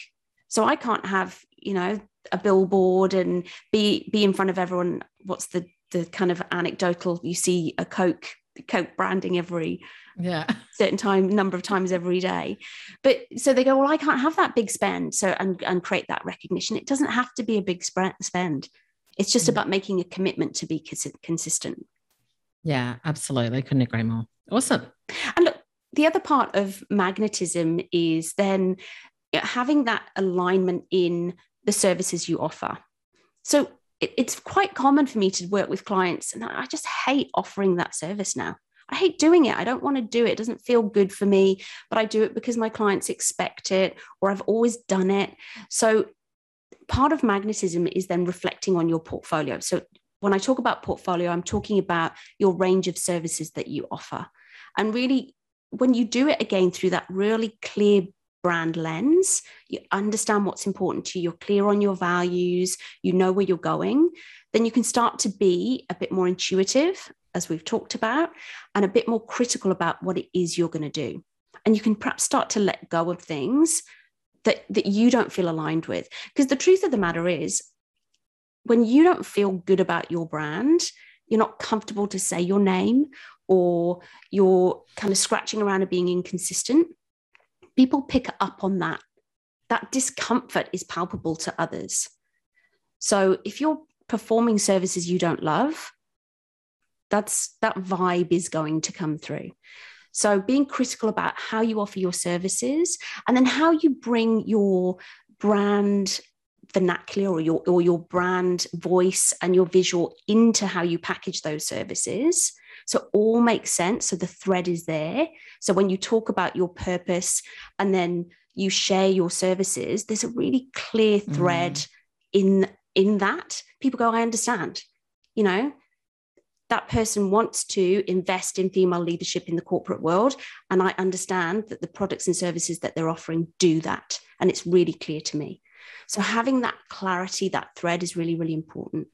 so I can't have you know a billboard and be be in front of everyone. What's the the kind of anecdotal you see a coke coke branding every
yeah.
certain time number of times every day. But so they go well i can't have that big spend. So and and create that recognition. It doesn't have to be a big spend. It's just mm. about making a commitment to be cons- consistent.
Yeah absolutely. Couldn't agree more. Awesome.
And look the other part of magnetism is then having that alignment in the services you offer. So it, it's quite common for me to work with clients, and I just hate offering that service now. I hate doing it. I don't want to do it. It doesn't feel good for me, but I do it because my clients expect it or I've always done it. So part of magnetism is then reflecting on your portfolio. So when I talk about portfolio, I'm talking about your range of services that you offer. And really, when you do it again through that really clear brand lens, you understand what's important to you, you're clear on your values, you know where you're going, then you can start to be a bit more intuitive, as we've talked about, and a bit more critical about what it is you're going to do. And you can perhaps start to let go of things that, that you don't feel aligned with. Because the truth of the matter is, when you don't feel good about your brand, you're not comfortable to say your name, or you're kind of scratching around and being inconsistent, people pick up on that. That discomfort is palpable to others. So if you're performing services you don't love, that's that vibe is going to come through. So being critical about how you offer your services and then how you bring your brand vernacular or your or your brand voice and your visual into how you package those services so all makes sense. So the thread is there. So when you talk about your purpose and then you share your services, there's a really clear thread mm. in in that. People go, I understand. You know, that person wants to invest in female leadership in the corporate world. And I understand that the products and services that they're offering do that. And it's really clear to me. So having that clarity, that thread is really, really important.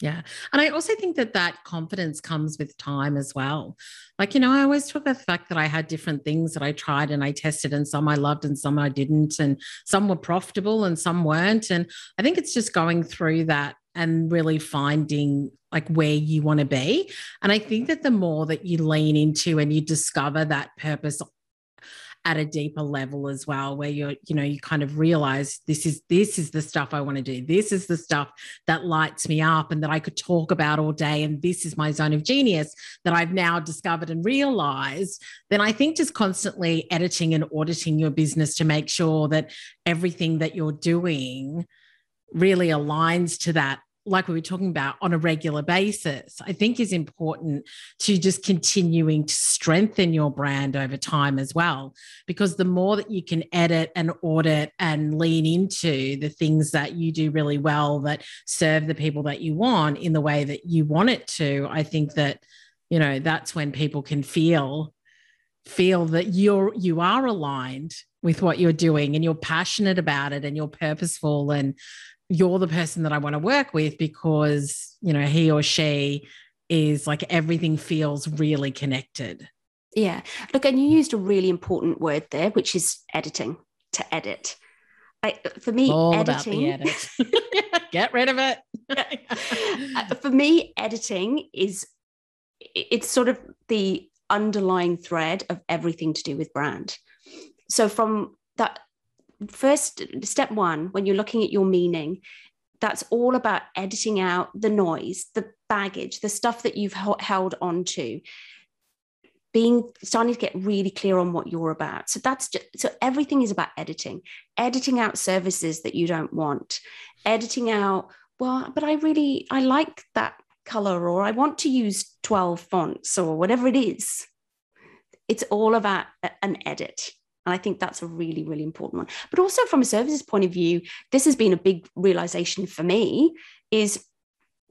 Yeah. And I also think that that confidence comes with time as well. Like, you know, I always talk about the fact that I had different things that I tried and I tested, and some I loved and some I didn't. And some were profitable and some weren't. And I think it's just going through that and really finding like where you want to be. And I think that the more that you lean into and you discover that purpose at a deeper level as well where you're you know you kind of realize this is this is the stuff i want to do. This is the stuff that lights me up and that i could talk about all day and this is my zone of genius that i've now discovered and realized then i think just constantly editing and auditing your business to make sure that everything that you're doing really aligns to that like we were talking about on a regular basis, I think is important to just continuing to strengthen your brand over time as well. Because the more that you can edit and audit and lean into the things that you do really well that serve the people that you want in the way that you want it to, I think that, you know, that's when people can feel feel that you're you are aligned with what you're doing and you're passionate about it and you're purposeful and you're the person that I want to work with because, you know, he or she is like everything feels really connected.
Yeah. Look, and you used a really important word there, which is editing, to edit. I, for me,
All
editing.
edit. Get rid of it.
Uh, for me, editing is it's sort of the underlying thread of everything to do with brand. So from that first step one when you're looking at your meaning that's all about editing out the noise the baggage the stuff that you've held on to. Being starting to get really clear on what you're about. So that's just so everything is about editing. Editing out services that you don't want. Editing out well but i really i like that color or i want to use 12 fonts or whatever it is. It's all about an edit and I think that's a really, really important one. But also from a services point of view, this has been a big realization for me is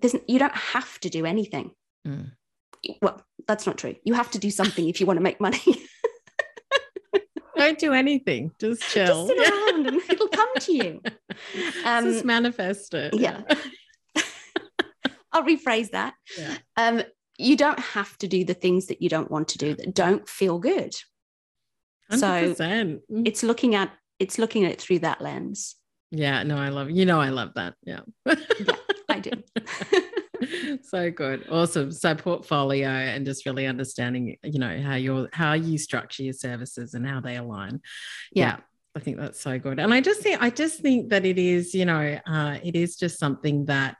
there's, you don't have to do anything. Mm. Well, that's not true. You have to do something if you want to make money.
don't do anything. Just chill.
Just sit around and it'll come to you.
Um, just manifest it.
Yeah. I'll rephrase that. Yeah. Um, you don't have to do the things that you don't want to do that don't feel good.
100%. So
mm. it's looking at it's looking at it through that lens.
Yeah, no, I love you know I love that. Yeah.
yeah I do.
so good. Awesome. So portfolio and just really understanding, you know, how you're how you structure your services and how they align. Yeah. yeah. I think that's so good. And I just think I just think that it is, you know, uh, it is just something that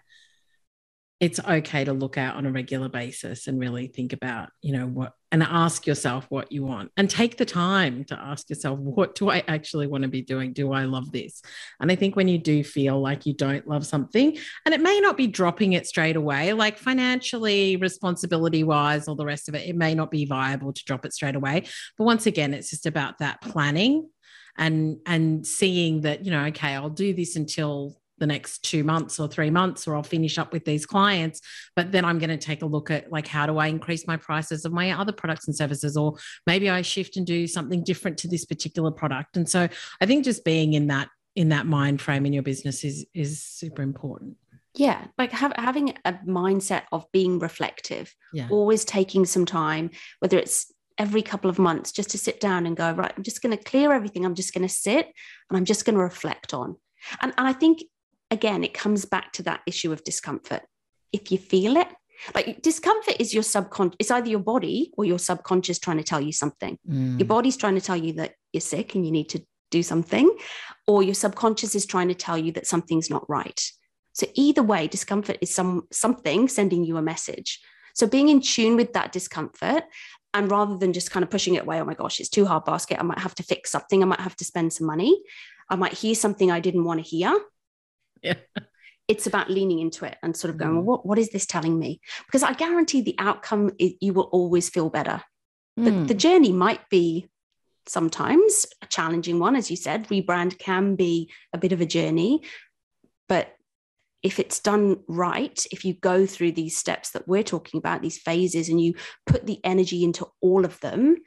it's okay to look out on a regular basis and really think about, you know, what and ask yourself what you want and take the time to ask yourself, what do I actually want to be doing? Do I love this? And I think when you do feel like you don't love something, and it may not be dropping it straight away, like financially, responsibility wise, all the rest of it, it may not be viable to drop it straight away. But once again, it's just about that planning and and seeing that you know okay i'll do this until the next two months or three months or i'll finish up with these clients but then i'm going to take a look at like how do i increase my prices of my other products and services or maybe i shift and do something different to this particular product. And so i think just being in that in that mind frame in your business is is super important.
Yeah like have, having a mindset of being reflective yeah. always taking some time whether it's every couple of months just to sit down and go right i'm just going to clear everything. I'm just going to sit and i'm just going to reflect on. And, and i think again, it comes back to that issue of discomfort. If you feel it, like discomfort is your subconscious, it's either your body or your subconscious trying to tell you something. Mm. Your body's trying to tell you that you're sick and you need to do something, or your subconscious is trying to tell you that something's not right. So either way, discomfort is some something sending you a message. So being in tune with that discomfort and rather than just kind of pushing it away, oh my gosh, it's too hard basket. I might have to fix something. I might have to spend some money. I might hear something I didn't want to hear
yeah.
It's about leaning into it and sort of going, mm. well, what, what is this telling me? Because I guarantee the outcome is you will always feel better. Mm. The, the journey might be sometimes a challenging one, as you said. Rebrand can be a bit of a journey, but if it's done right, if you go through these steps that we're talking about, these phases, and you put the energy into all of them,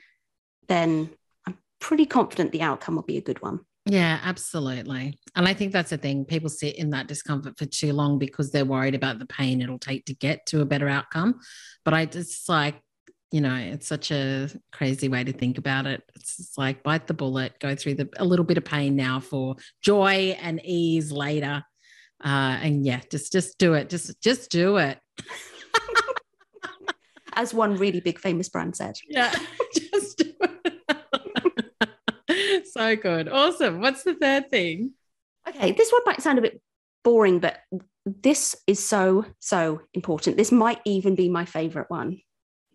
then I'm pretty confident the outcome will be a good one.
Yeah, absolutely. And I think that's the thing. People sit in that discomfort for too long because they're worried about the pain it'll take to get to a better outcome. But I just like, you know, it's such a crazy way to think about it. It's like bite the bullet, go through the a little bit of pain now for joy and ease later. Uh, and yeah, just just do it. Just just do it.
As one really big famous brand said.
Yeah, just do it. So good. Awesome. What's the third thing?
Okay, this one might sound a bit boring, but this is so, so important. This might even be my favorite one.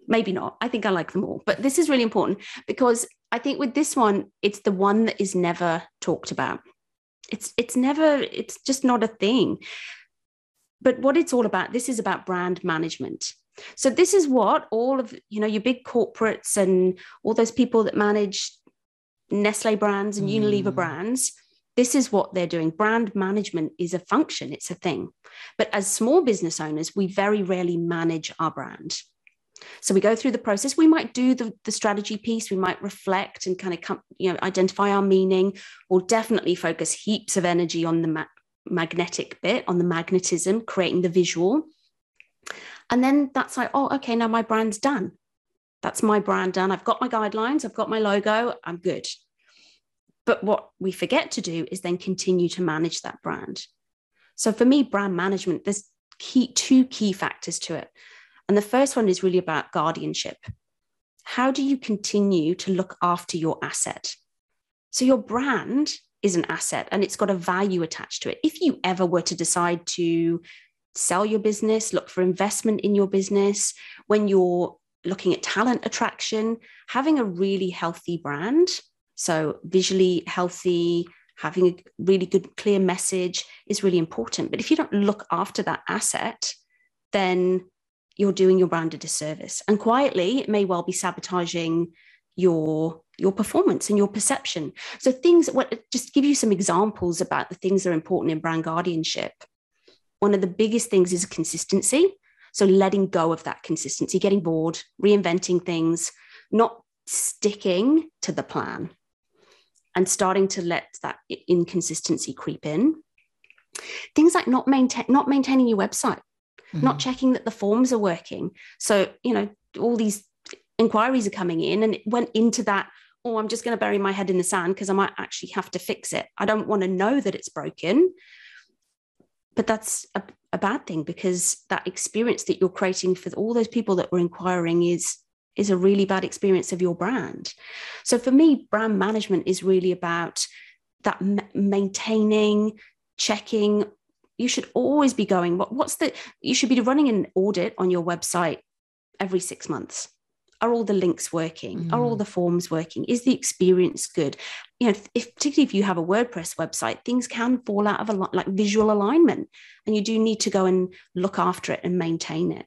Maybe not. I think I like them all, but this is really important because I think with this one, it's the one that is never talked about. It's it's never, it's just not a thing. But what it's all about, this is about brand management. So this is what all of you know your big corporates and all those people that manage Nestle brands and Unilever mm. brands, this is what they're doing. Brand management is a function, it's a thing. But as small business owners, we very rarely manage our brand. So we go through the process. We might do the, the strategy piece. We might reflect and kind of come, you know, identify our meaning. We'll definitely focus heaps of energy on the ma- magnetic bit, on the magnetism, creating the visual. And then that's like, oh, okay, now my brand's done. That's my brand done. I've got my guidelines, I've got my logo, I'm good. But what we forget to do is then continue to manage that brand. So for me, brand management, there's key two key factors to it. And the first one is really about guardianship. How do you continue to look after your asset? So your brand is an asset and it's got a value attached to it. If you ever were to decide to sell your business, look for investment in your business, when you're looking at talent attraction, having a really healthy brand. So, visually healthy, having a really good, clear message is really important. But if you don't look after that asset, then you're doing your brand a disservice. And quietly, it may well be sabotaging your your performance and your perception. So things what just give you some examples about the things that are important in brand guardianship. One of the biggest things is consistency. So letting go of that consistency, getting bored, reinventing things, not sticking to the plan and starting to let that inconsistency creep in. Things like not maintain not maintaining your website, mm-hmm. not checking that the forms are working. So, you know, all these inquiries are coming in and it went into that oh, I'm just going to bury my head in the sand because I might actually have to fix it. I don't want to know that it's broken but that's a, a bad thing because that experience that you're creating for all those people that were inquiring is is a really bad experience of your brand. So for me, brand management is really about that m- maintaining, checking. You should always be going. What, what's the? You should be running an audit on your website every six months are all the links working mm. are all mm. the forms working is the experience good you know if particularly if you have a WordPress website things can fall out of a lot like visual alignment and you do need to go and look after it and maintain it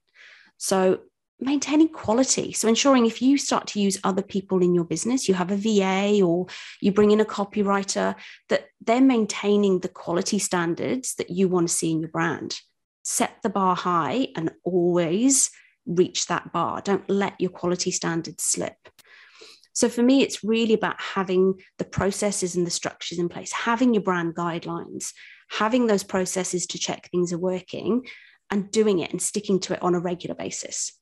so maintaining quality so ensuring if you start to use other people in your business you have a va or you bring in a copywriter that they're maintaining the quality standards that you want to see in your brand set the bar high and always reach that bar. Don't let your quality standards slip. So for me, it's really about having the processes and the structures in place, having your brand guidelines, having those processes to check things are working and doing it and sticking to it on a regular basis.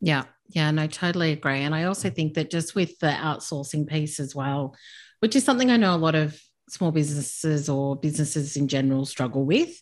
Yeah, yeah, no, totally agree. And I also think that just with the outsourcing piece as well, which is something I know a lot of small businesses or businesses in general struggle with,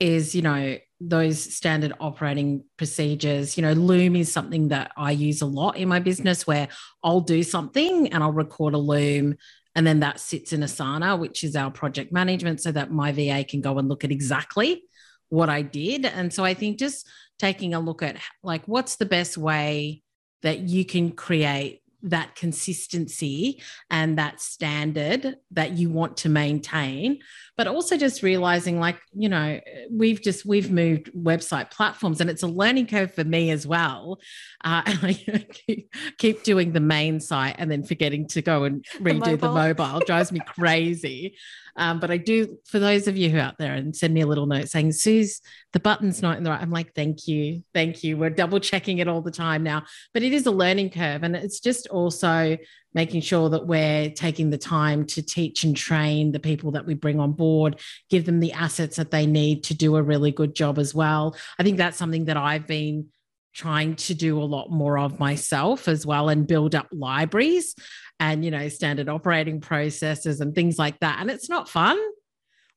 is, you know, those standard operating procedures. You know, Loom is something that I use a lot in my business where I'll do something and I'll record a Loom and then that sits in Asana, which is our project management, so that my VA can go and look at exactly what I did. And so I think just taking a look at like what's the best way that you can create that consistency and that standard that you want to maintain but also just realizing like you know we've just we've moved website platforms and it's a learning curve for me as well. Uh, and i keep, keep doing the main site and then forgetting to go and redo the mobile, the mobile drives me crazy Um, but I do, for those of you who are out there and send me a little note saying, Suze, the button's not in the right. I'm like, thank you. Thank you. We're double checking it all the time now. But it is a learning curve. And it's just also making sure that we're taking the time to teach and train the people that we bring on board, give them the assets that they need to do a really good job as well. I think that's something that I've been trying to do a lot more of myself as well and build up libraries and you know standard operating processes and things like that. And it's not fun.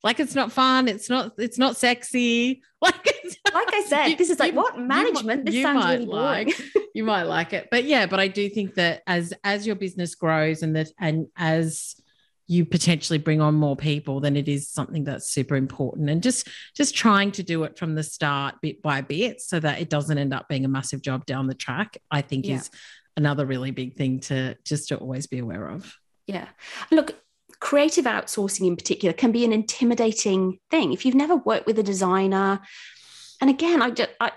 Like it's not fun. It's not it's not sexy. Like
like i said you, this is like you, what management? you, this sounds really boring.
like, you might like it. But yeah but i do think that as as your business grows and that and as you potentially bring on more people then it is something that's super important and just just trying to do it from the start bit by bit so that it doesn't end up being a massive job down the track i think yeah. is another really big thing to just to always be aware of
yeah look creative outsourcing in particular can be an intimidating thing if you've never worked with a designer and again i just I,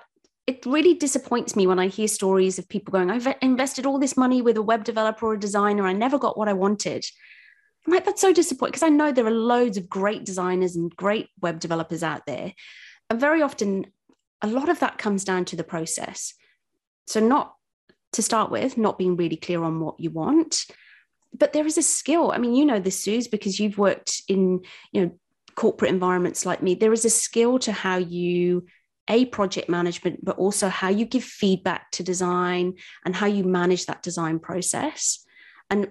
it really disappoints me when I hear stories of people going, I've invested all this money with a web developer or a designer. I never got what I wanted. I'm like, that's so disappointing because I know there are loads of great designers and great web developers out there. And very often, a lot of that comes down to the process. So, not to start with, not being really clear on what you want, but there is a skill. I mean, you know this, Suze, because you've worked in, you know, corporate environments like me. There is a skill to how you a project management, but also how you give feedback to design and how you manage that design process. And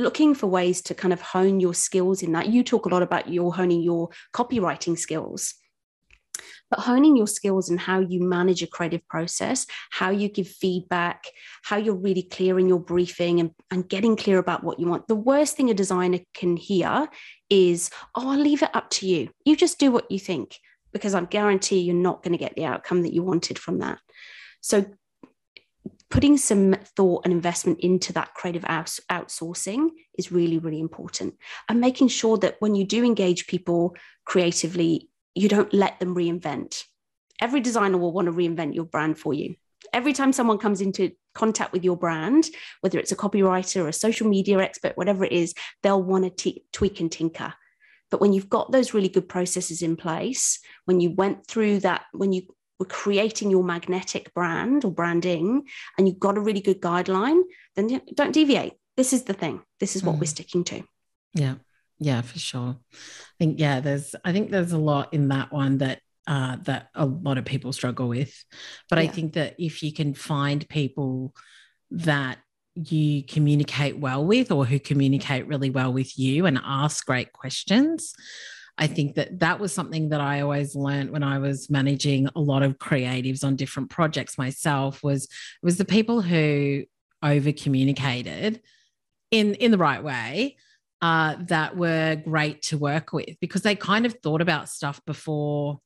looking for ways to kind of hone your skills in that. You talk a lot about your honing your copywriting skills. But honing your skills and how you manage a creative process, how you give feedback, how you're really clear in your briefing and, and getting clear about what you want. The worst thing a designer can hear is, oh, I'll leave it up to you. You just do what you think, because I guarantee you're not going to get the outcome that you wanted from that. So putting some thought and investment into that creative outs- outsourcing is really, really important. And making sure that when you do engage people creatively, you don't let them reinvent. Every designer will want to reinvent your brand for you. Every time someone comes into contact with your brand, whether it's a copywriter or a social media expert, whatever it is, they'll want to t- tweak and tinker. But when you've got those really good processes in place, when you went through that, when you were creating your magnetic brand or branding and you've got a really good guideline, then don't deviate. This is the thing. This is what mm. we're sticking to.
Yeah. Yeah, for sure. I think, yeah, there's, I think there's a lot in that one that, uh, that a lot of people struggle with. But yeah. I think that if you can find people that you communicate well with or who communicate really well with you and ask great questions, I think that that was something that I always learned when I was managing a lot of creatives on different projects myself was was the people who over communicated in in the right way uh, that were great to work with because they kind of thought about stuff before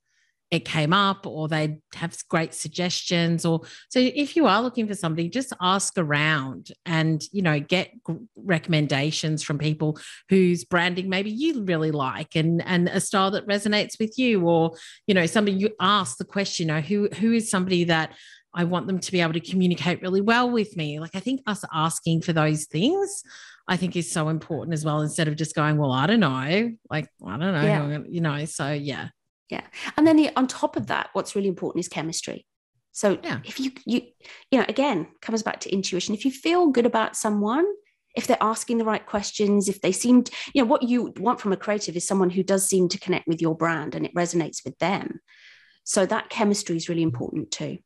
it came up or they have great suggestions or so if you are looking for somebody just ask around and you know get recommendations from people whose branding maybe you really like and and a style that resonates with you or you know somebody you ask the question you know who who is somebody that I want them to be able to communicate really well with me? Like I think us asking for those things I think is so important as well instead of just going well I don't know. Like I don't know yeah. you know so yeah
yeah. And then the, on top of that what's really important is chemistry. So yeah. if you you you know again comes back to intuition. If you feel good about someone if they're asking the right questions if they seem you know what you want from a creative is someone who does seem to connect with your brand and it resonates with them. So that chemistry is really important too.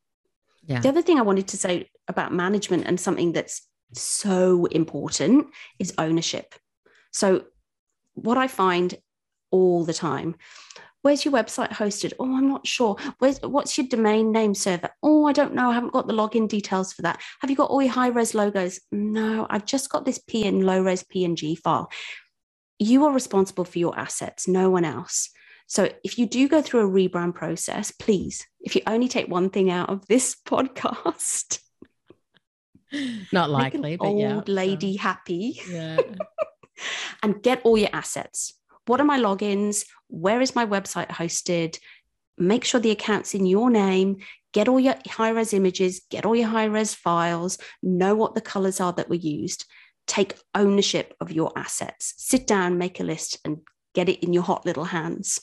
Yeah. the other thing i wanted to say about management and something that's so important is ownership. So what i find all the time Where's your website hosted? Oh, I'm not sure. Where's what's your domain name server? Oh, I don't know. I haven't got the login details for that. Have you got all your high res logos? No, I've just got this P and low res PNG file. You are responsible for your assets, no one else. So if you do go through a rebrand process, please, if you only take one thing out of this podcast,
not likely, but
old
yeah,
lady happy. Yeah. and get all your assets what are my logins? Where is my website hosted? Make sure the account's in your name. Get all your high res images, get all your high res files, know what the colors are that were used. Take ownership of your assets. Sit down, make a list, and get it in your hot little hands.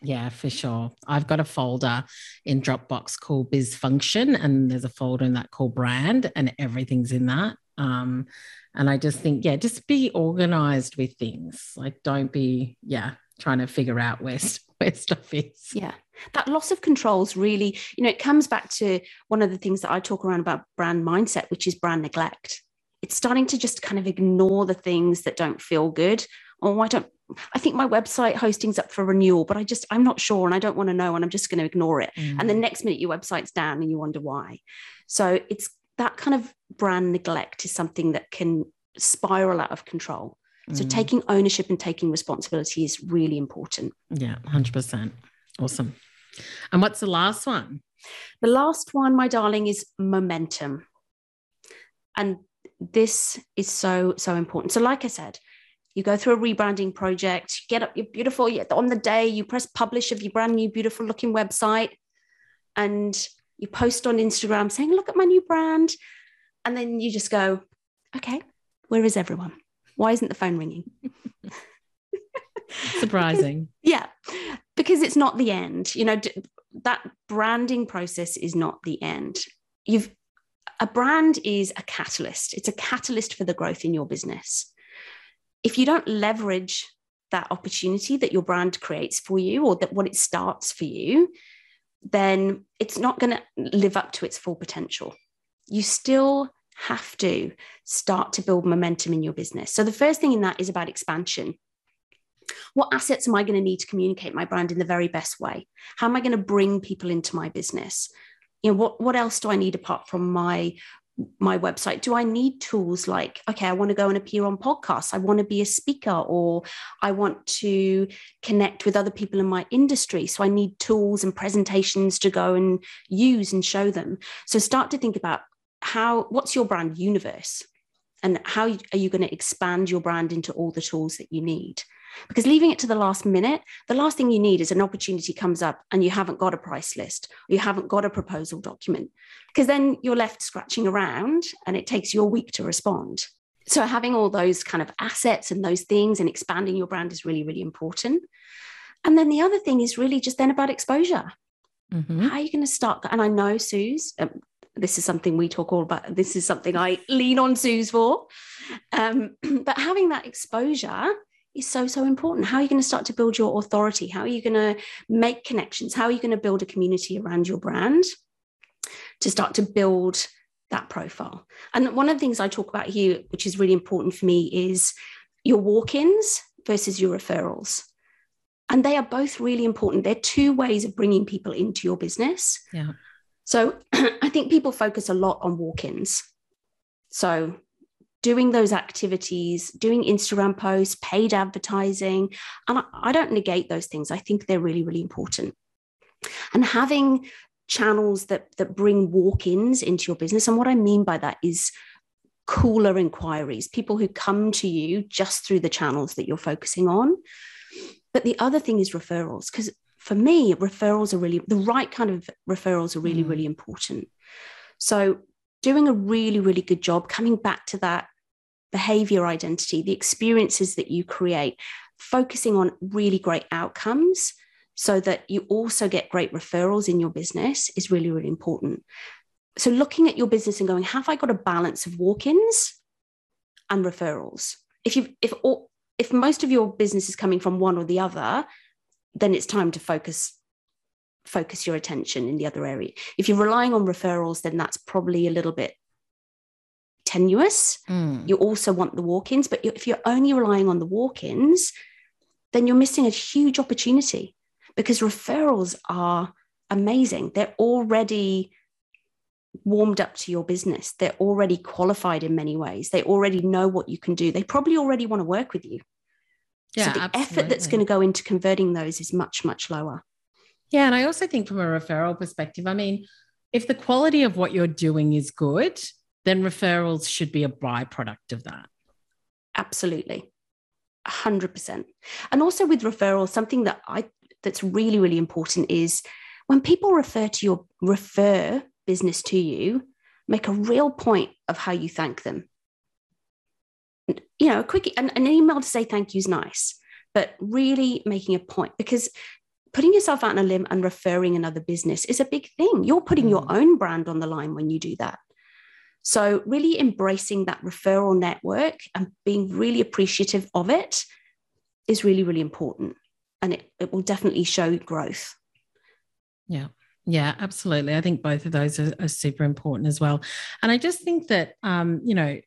Yeah, for sure. I've got a folder in Dropbox called Biz Function, and there's a folder in that called Brand, and everything's in that. Um, and I just think, yeah, just be organized with things. Like, don't be, yeah, trying to figure out where, where stuff is.
Yeah. That loss of control is really, you know, it comes back to one of the things that I talk around about brand mindset, which is brand neglect. It's starting to just kind of ignore the things that don't feel good. Oh, I don't, I think my website hosting's up for renewal, but I just, I'm not sure and I don't want to know and I'm just going to ignore it. Mm. And the next minute your website's down and you wonder why. So it's that kind of brand neglect is something that can spiral out of control. So mm. taking ownership and taking responsibility is really important.
Yeah, 100%. Awesome. And what's the last one?
The last one, my darling, is momentum. And this is so, so important. So, like I said, you go through a rebranding project, get up your beautiful, on the day, you press publish of your brand new, beautiful looking website, and you post on Instagram saying, Look at my new brand. And then you just go, Okay, where is everyone? Why isn't the phone ringing?
Surprising.
because, yeah, because it's not the end. You know, that branding process is not the end. You've a brand is a catalyst. It's a catalyst for the growth in your business. If you don't leverage that opportunity that your brand creates for you or that what it starts for you, then it's not going to live up to its full potential. You still have to start to build momentum in your business. So the first thing in that is about expansion. What assets am I going to need to communicate my brand in the very best way? How am I going to bring people into my business? You know, what, what else do I need apart from my my website do i need tools like okay i want to go and appear on podcasts i want to be a speaker or i want to connect with other people in my industry so i need tools and presentations to go and use and show them. So start to think about how what's your brand universe and how are you going to expand your brand into all the tools that you need because leaving it to the last minute the last thing you need is an opportunity comes up and you haven't got a price list or you haven't got a proposal document because then you're left scratching around and it takes you a week to respond so having all those kind of assets and those things and expanding your brand is really really important and then the other thing is really just then about exposure mm-hmm. how are you going to start and i know suze um, this is something we talk all about. This is something I lean on Suze for. Um, but having that exposure is so, so important. How are you going to start to build your authority? How are you going to make connections? How are you going to build a community around your brand to start to build that profile? And one of the things I talk about here, which is really important for me, is your walk ins versus your referrals. And they are both really important. They're two ways of bringing people into your business.
Yeah.
So I think people focus a lot on walk ins. So doing those activities, doing Instagram posts, paid advertising. And I, I don't negate those things. I think they're really, really important. And having channels that, that bring walk ins into your business. And what I mean by that is cooler inquiries, people who come to you just through the channels that you're focusing on. But the other thing is referrals, because for me, referrals are really the right kind of referrals are really, mm. really important. So, doing a really, really good job coming back to that behavior identity, the experiences that you create, focusing on really great outcomes so that you also get great referrals in your business is really, really important. So, looking at your business and going, have I got a balance of walk ins and referrals? If you if all, if most of your business is coming from one or the other, then it's time to focus focus your attention in the other area. If you're relying on referrals, then that's probably a little bit tenuous. Mm. You also want the walk ins, but if you're only relying on the walk ins, then you're missing a huge opportunity because referrals are amazing. They're already warmed up to your business, they're already qualified in many ways, they already know what you can do, they probably already want to work with you. Yeah, so the absolutely. effort that's going to go into converting those is much, much lower.
Yeah. And I also think from a referral perspective, I mean, if the quality of what you're doing is good, then referrals should be a byproduct of that.
Absolutely. 100%. And also with referrals, something that I that's really, really important is when people refer to your refer business to you, make a real point of how you thank them you know, a quick an, an email to say thank you is nice, but really making a point because putting yourself out on a limb and referring another business is a big thing. You're putting mm. your own brand on the line when you do that. So, really embracing that referral network and being really appreciative of it is really, really important. And it, it will definitely show growth.
Yeah. Yeah, absolutely. I think both of those are, are super important as well. And I just think that, um, you know,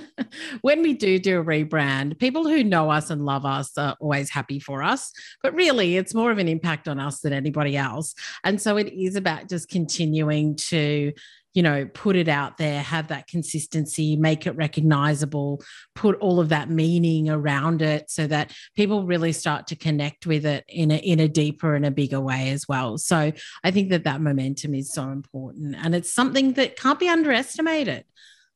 when we do do a rebrand, people who know us and love us are always happy for us. But really, it's more of an impact on us than anybody else. And so it is about just continuing to you know, put it out there, have that consistency, make it recognizable, put all of that meaning around it so that people really start to connect with it in a, in a deeper and a bigger way as well. So I think that that momentum is so important and it's something that can't be underestimated.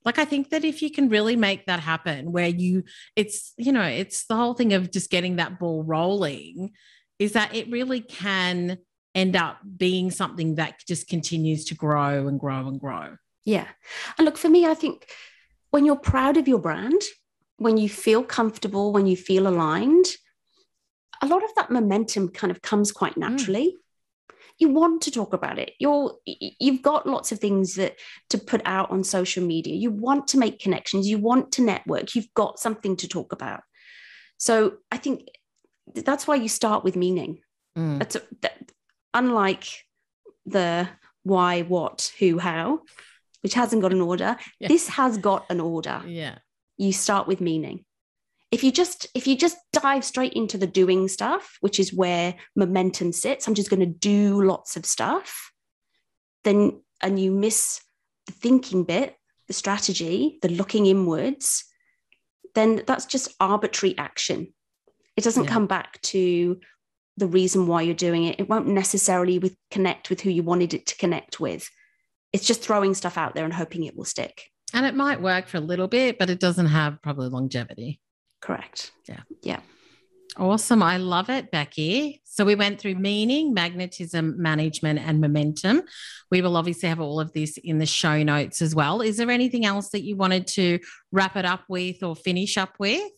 Like I think that if you can really make that happen where you it's you know, it's the whole thing of just getting that ball rolling is that it really can end up being something that just continues to grow and grow and grow.
Yeah. And look, for me, I think when you're proud of your brand, when you feel comfortable, when you feel aligned, a lot of that momentum kind of comes quite mm. naturally. Mm. You want to talk about it. You're you've got lots of things that to put out on social media. You want to make connections. You want to network. You've got something to talk about. So I think that's why you start with meaning. Mm. That's a, that, unlike the why, what, who, how, which hasn't got an order, yeah. this has got an order.
Yeah.
You start with meaning. If you just if you just dive straight into the doing stuff, which is where momentum sits, I'm just going to do lots of stuff, then and you miss the thinking bit, the strategy, the looking inwards, then that's just arbitrary action. It doesn't yeah. come back to the reason why you're doing it. It won't necessarily with connect with who you wanted it to connect with. It's just throwing stuff out there and hoping it will stick.
And it might work for a little bit, but it doesn't have probably longevity.
Correct.
Yeah.
Yeah.
Awesome. I love it, Becky. So we went through meaning, magnetism, management, and momentum. We will obviously have all of this in the show notes as well. Is there anything else that you wanted to wrap it up with or finish up with?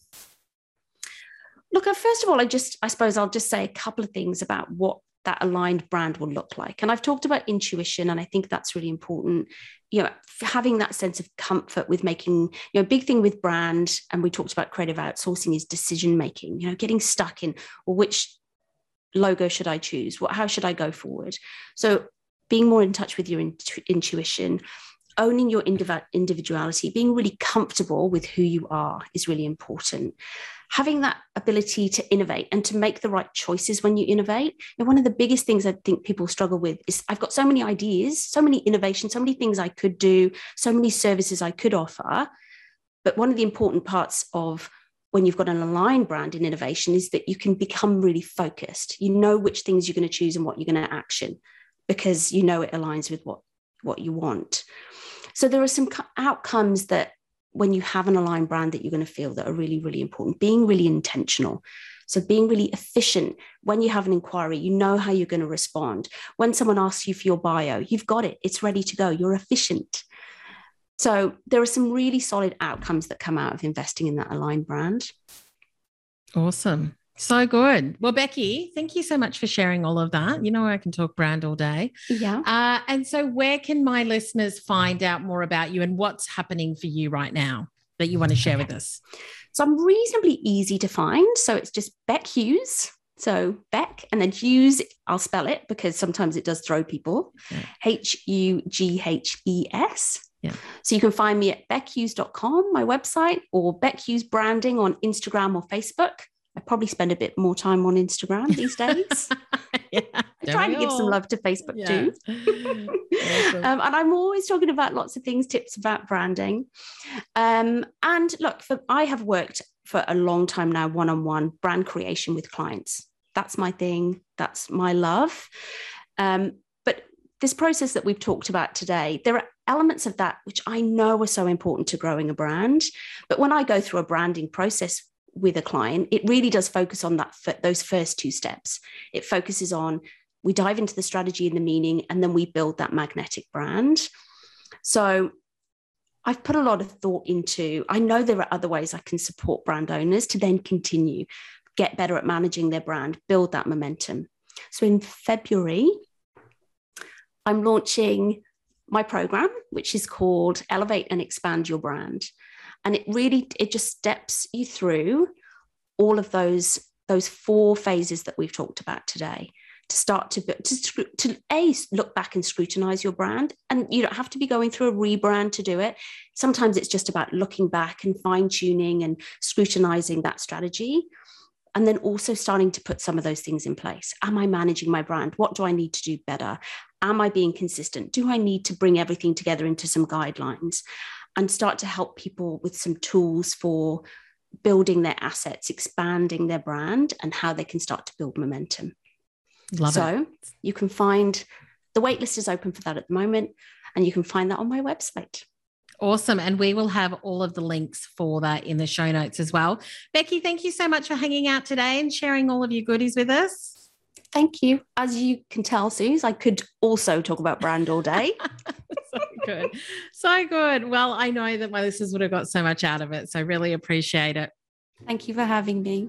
Look, uh, first of all, I just, I suppose I'll just say a couple of things about what that aligned brand will look like. And I've talked about intuition, and I think that's really important. You know, having that sense of comfort with making, you know, big thing with brand, and we talked about creative outsourcing is decision making, you know, getting stuck in, well, which logo should I choose? What, how should I go forward? So being more in touch with your intu- intuition, owning your individuality, being really comfortable with who you are is really important having that ability to innovate and to make the right choices when you innovate. And one of the biggest things I think people struggle with is I've got so many ideas, so many innovations, so many things I could do, so many services I could offer. But one of the important parts of when you've got an aligned brand in innovation is that you can become really focused. You know which things you're going to choose and what you're going to action because you know it aligns with what, what you want. So there are some outcomes that when you have an aligned brand that you're going to feel that are really, really important, being really intentional. So, being really efficient when you have an inquiry, you know how you're going to respond. When someone asks you for your bio, you've got it, it's ready to go, you're efficient. So, there are some really solid outcomes that come out of investing in that aligned brand.
Awesome. So good. Well, Becky, thank you so much for sharing all of that. You know, I can talk brand all day.
Yeah. Uh,
and so, where can my listeners find out more about you and what's happening for you right now that you want to share with us?
So, I'm reasonably easy to find. So, it's just Beck Hughes. So, Beck and then Hughes, I'll spell it because sometimes it does throw people. H U G H E S.
Yeah.
So you can find me at beckhughes.com, my website, or Beck Hughes Branding on Instagram or Facebook. I probably spend a bit more time on Instagram these days. yeah, I'm trying to give some love to Facebook yeah. too. awesome. um, and I'm always talking about lots of things, tips about branding. Um, and look, for, I have worked for a long time now, one on one brand creation with clients. That's my thing. That's my love. Um, but this process that we've talked about today, there are elements of that which I know are so important to growing a brand. But when I go through a branding process with a client, it really does focus on that those first two steps. It focuses on we dive into the strategy and the meaning, and then we build that magnetic brand. So I've put a lot of thought into. I know there are other ways I can support brand owners to then continue. get better at managing their brand, build that momentum. So in February, I'm launching my program, which is called Elevate and Expand Your Brand. And it really it just steps you through all of those those four phases that we've talked about today to start to, to, to a look back and scrutinize your brand. And you don't have to be going through a rebrand to do it. Sometimes it's just about looking back and fine tuning and scrutinizing that strategy. And then also starting to put some of those things in place. Am i managing my brand? What do i need to do better? Am i being consistent? Do i need to bring everything together into some guidelines and start to help people with some tools for building their assets expanding their brand and how they can start to build momentum
Love it.
so
it.
you can find the waitlist is open for that at the moment, and you can find that on my website.
Awesome. And we will have all of the links for that in the show notes as well. Becky, thank you so much for hanging out today and sharing all of your goodies with us.
Thank you. As you can tell, Suze, I could also talk about brand all day.
good. So good. Well, I know that my listeners would have got so much out of it. So really appreciate it.
Thank you for having me.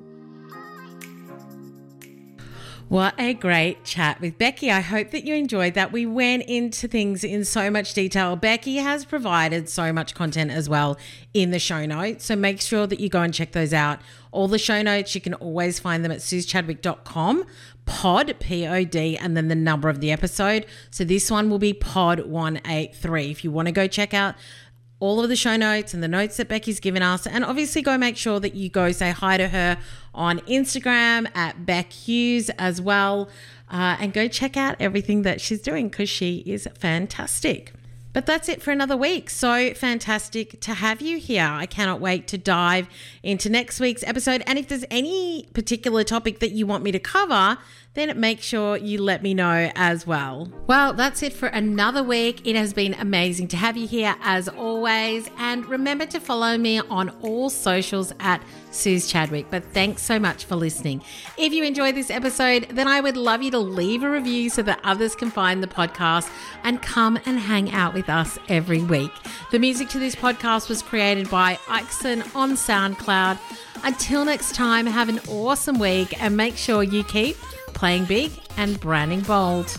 What a great chat with Becky. I hope that you enjoyed that. We went into things in so much detail. Becky has provided so much content as well in the show notes. So make sure that you go and check those out. All the show notes, you can always find them at suzechadwick.com, pod, P O D, and then the number of the episode. So this one will be pod 183. If you want to go check out all of the show notes and the notes that Becky's given us. And obviously, go make sure that you go say hi to her on Instagram at Beck Hughes as well. Uh, and go check out everything that she's doing because she is fantastic. But that's it for another week. So fantastic to have you here. I cannot wait to dive into next week's episode. And if there's any particular topic that you want me to cover, then make sure you let me know as well. Well, that's it for another week. It has been amazing to have you here as always. And remember to follow me on all socials at Suze Chadwick. But thanks so much for listening. If you enjoyed this episode, then I would love you to leave a review so that others can find the podcast and come and hang out with us every week. The music to this podcast was created by Ixon on SoundCloud. Until next time, have an awesome week and make sure you keep playing big and branding bold.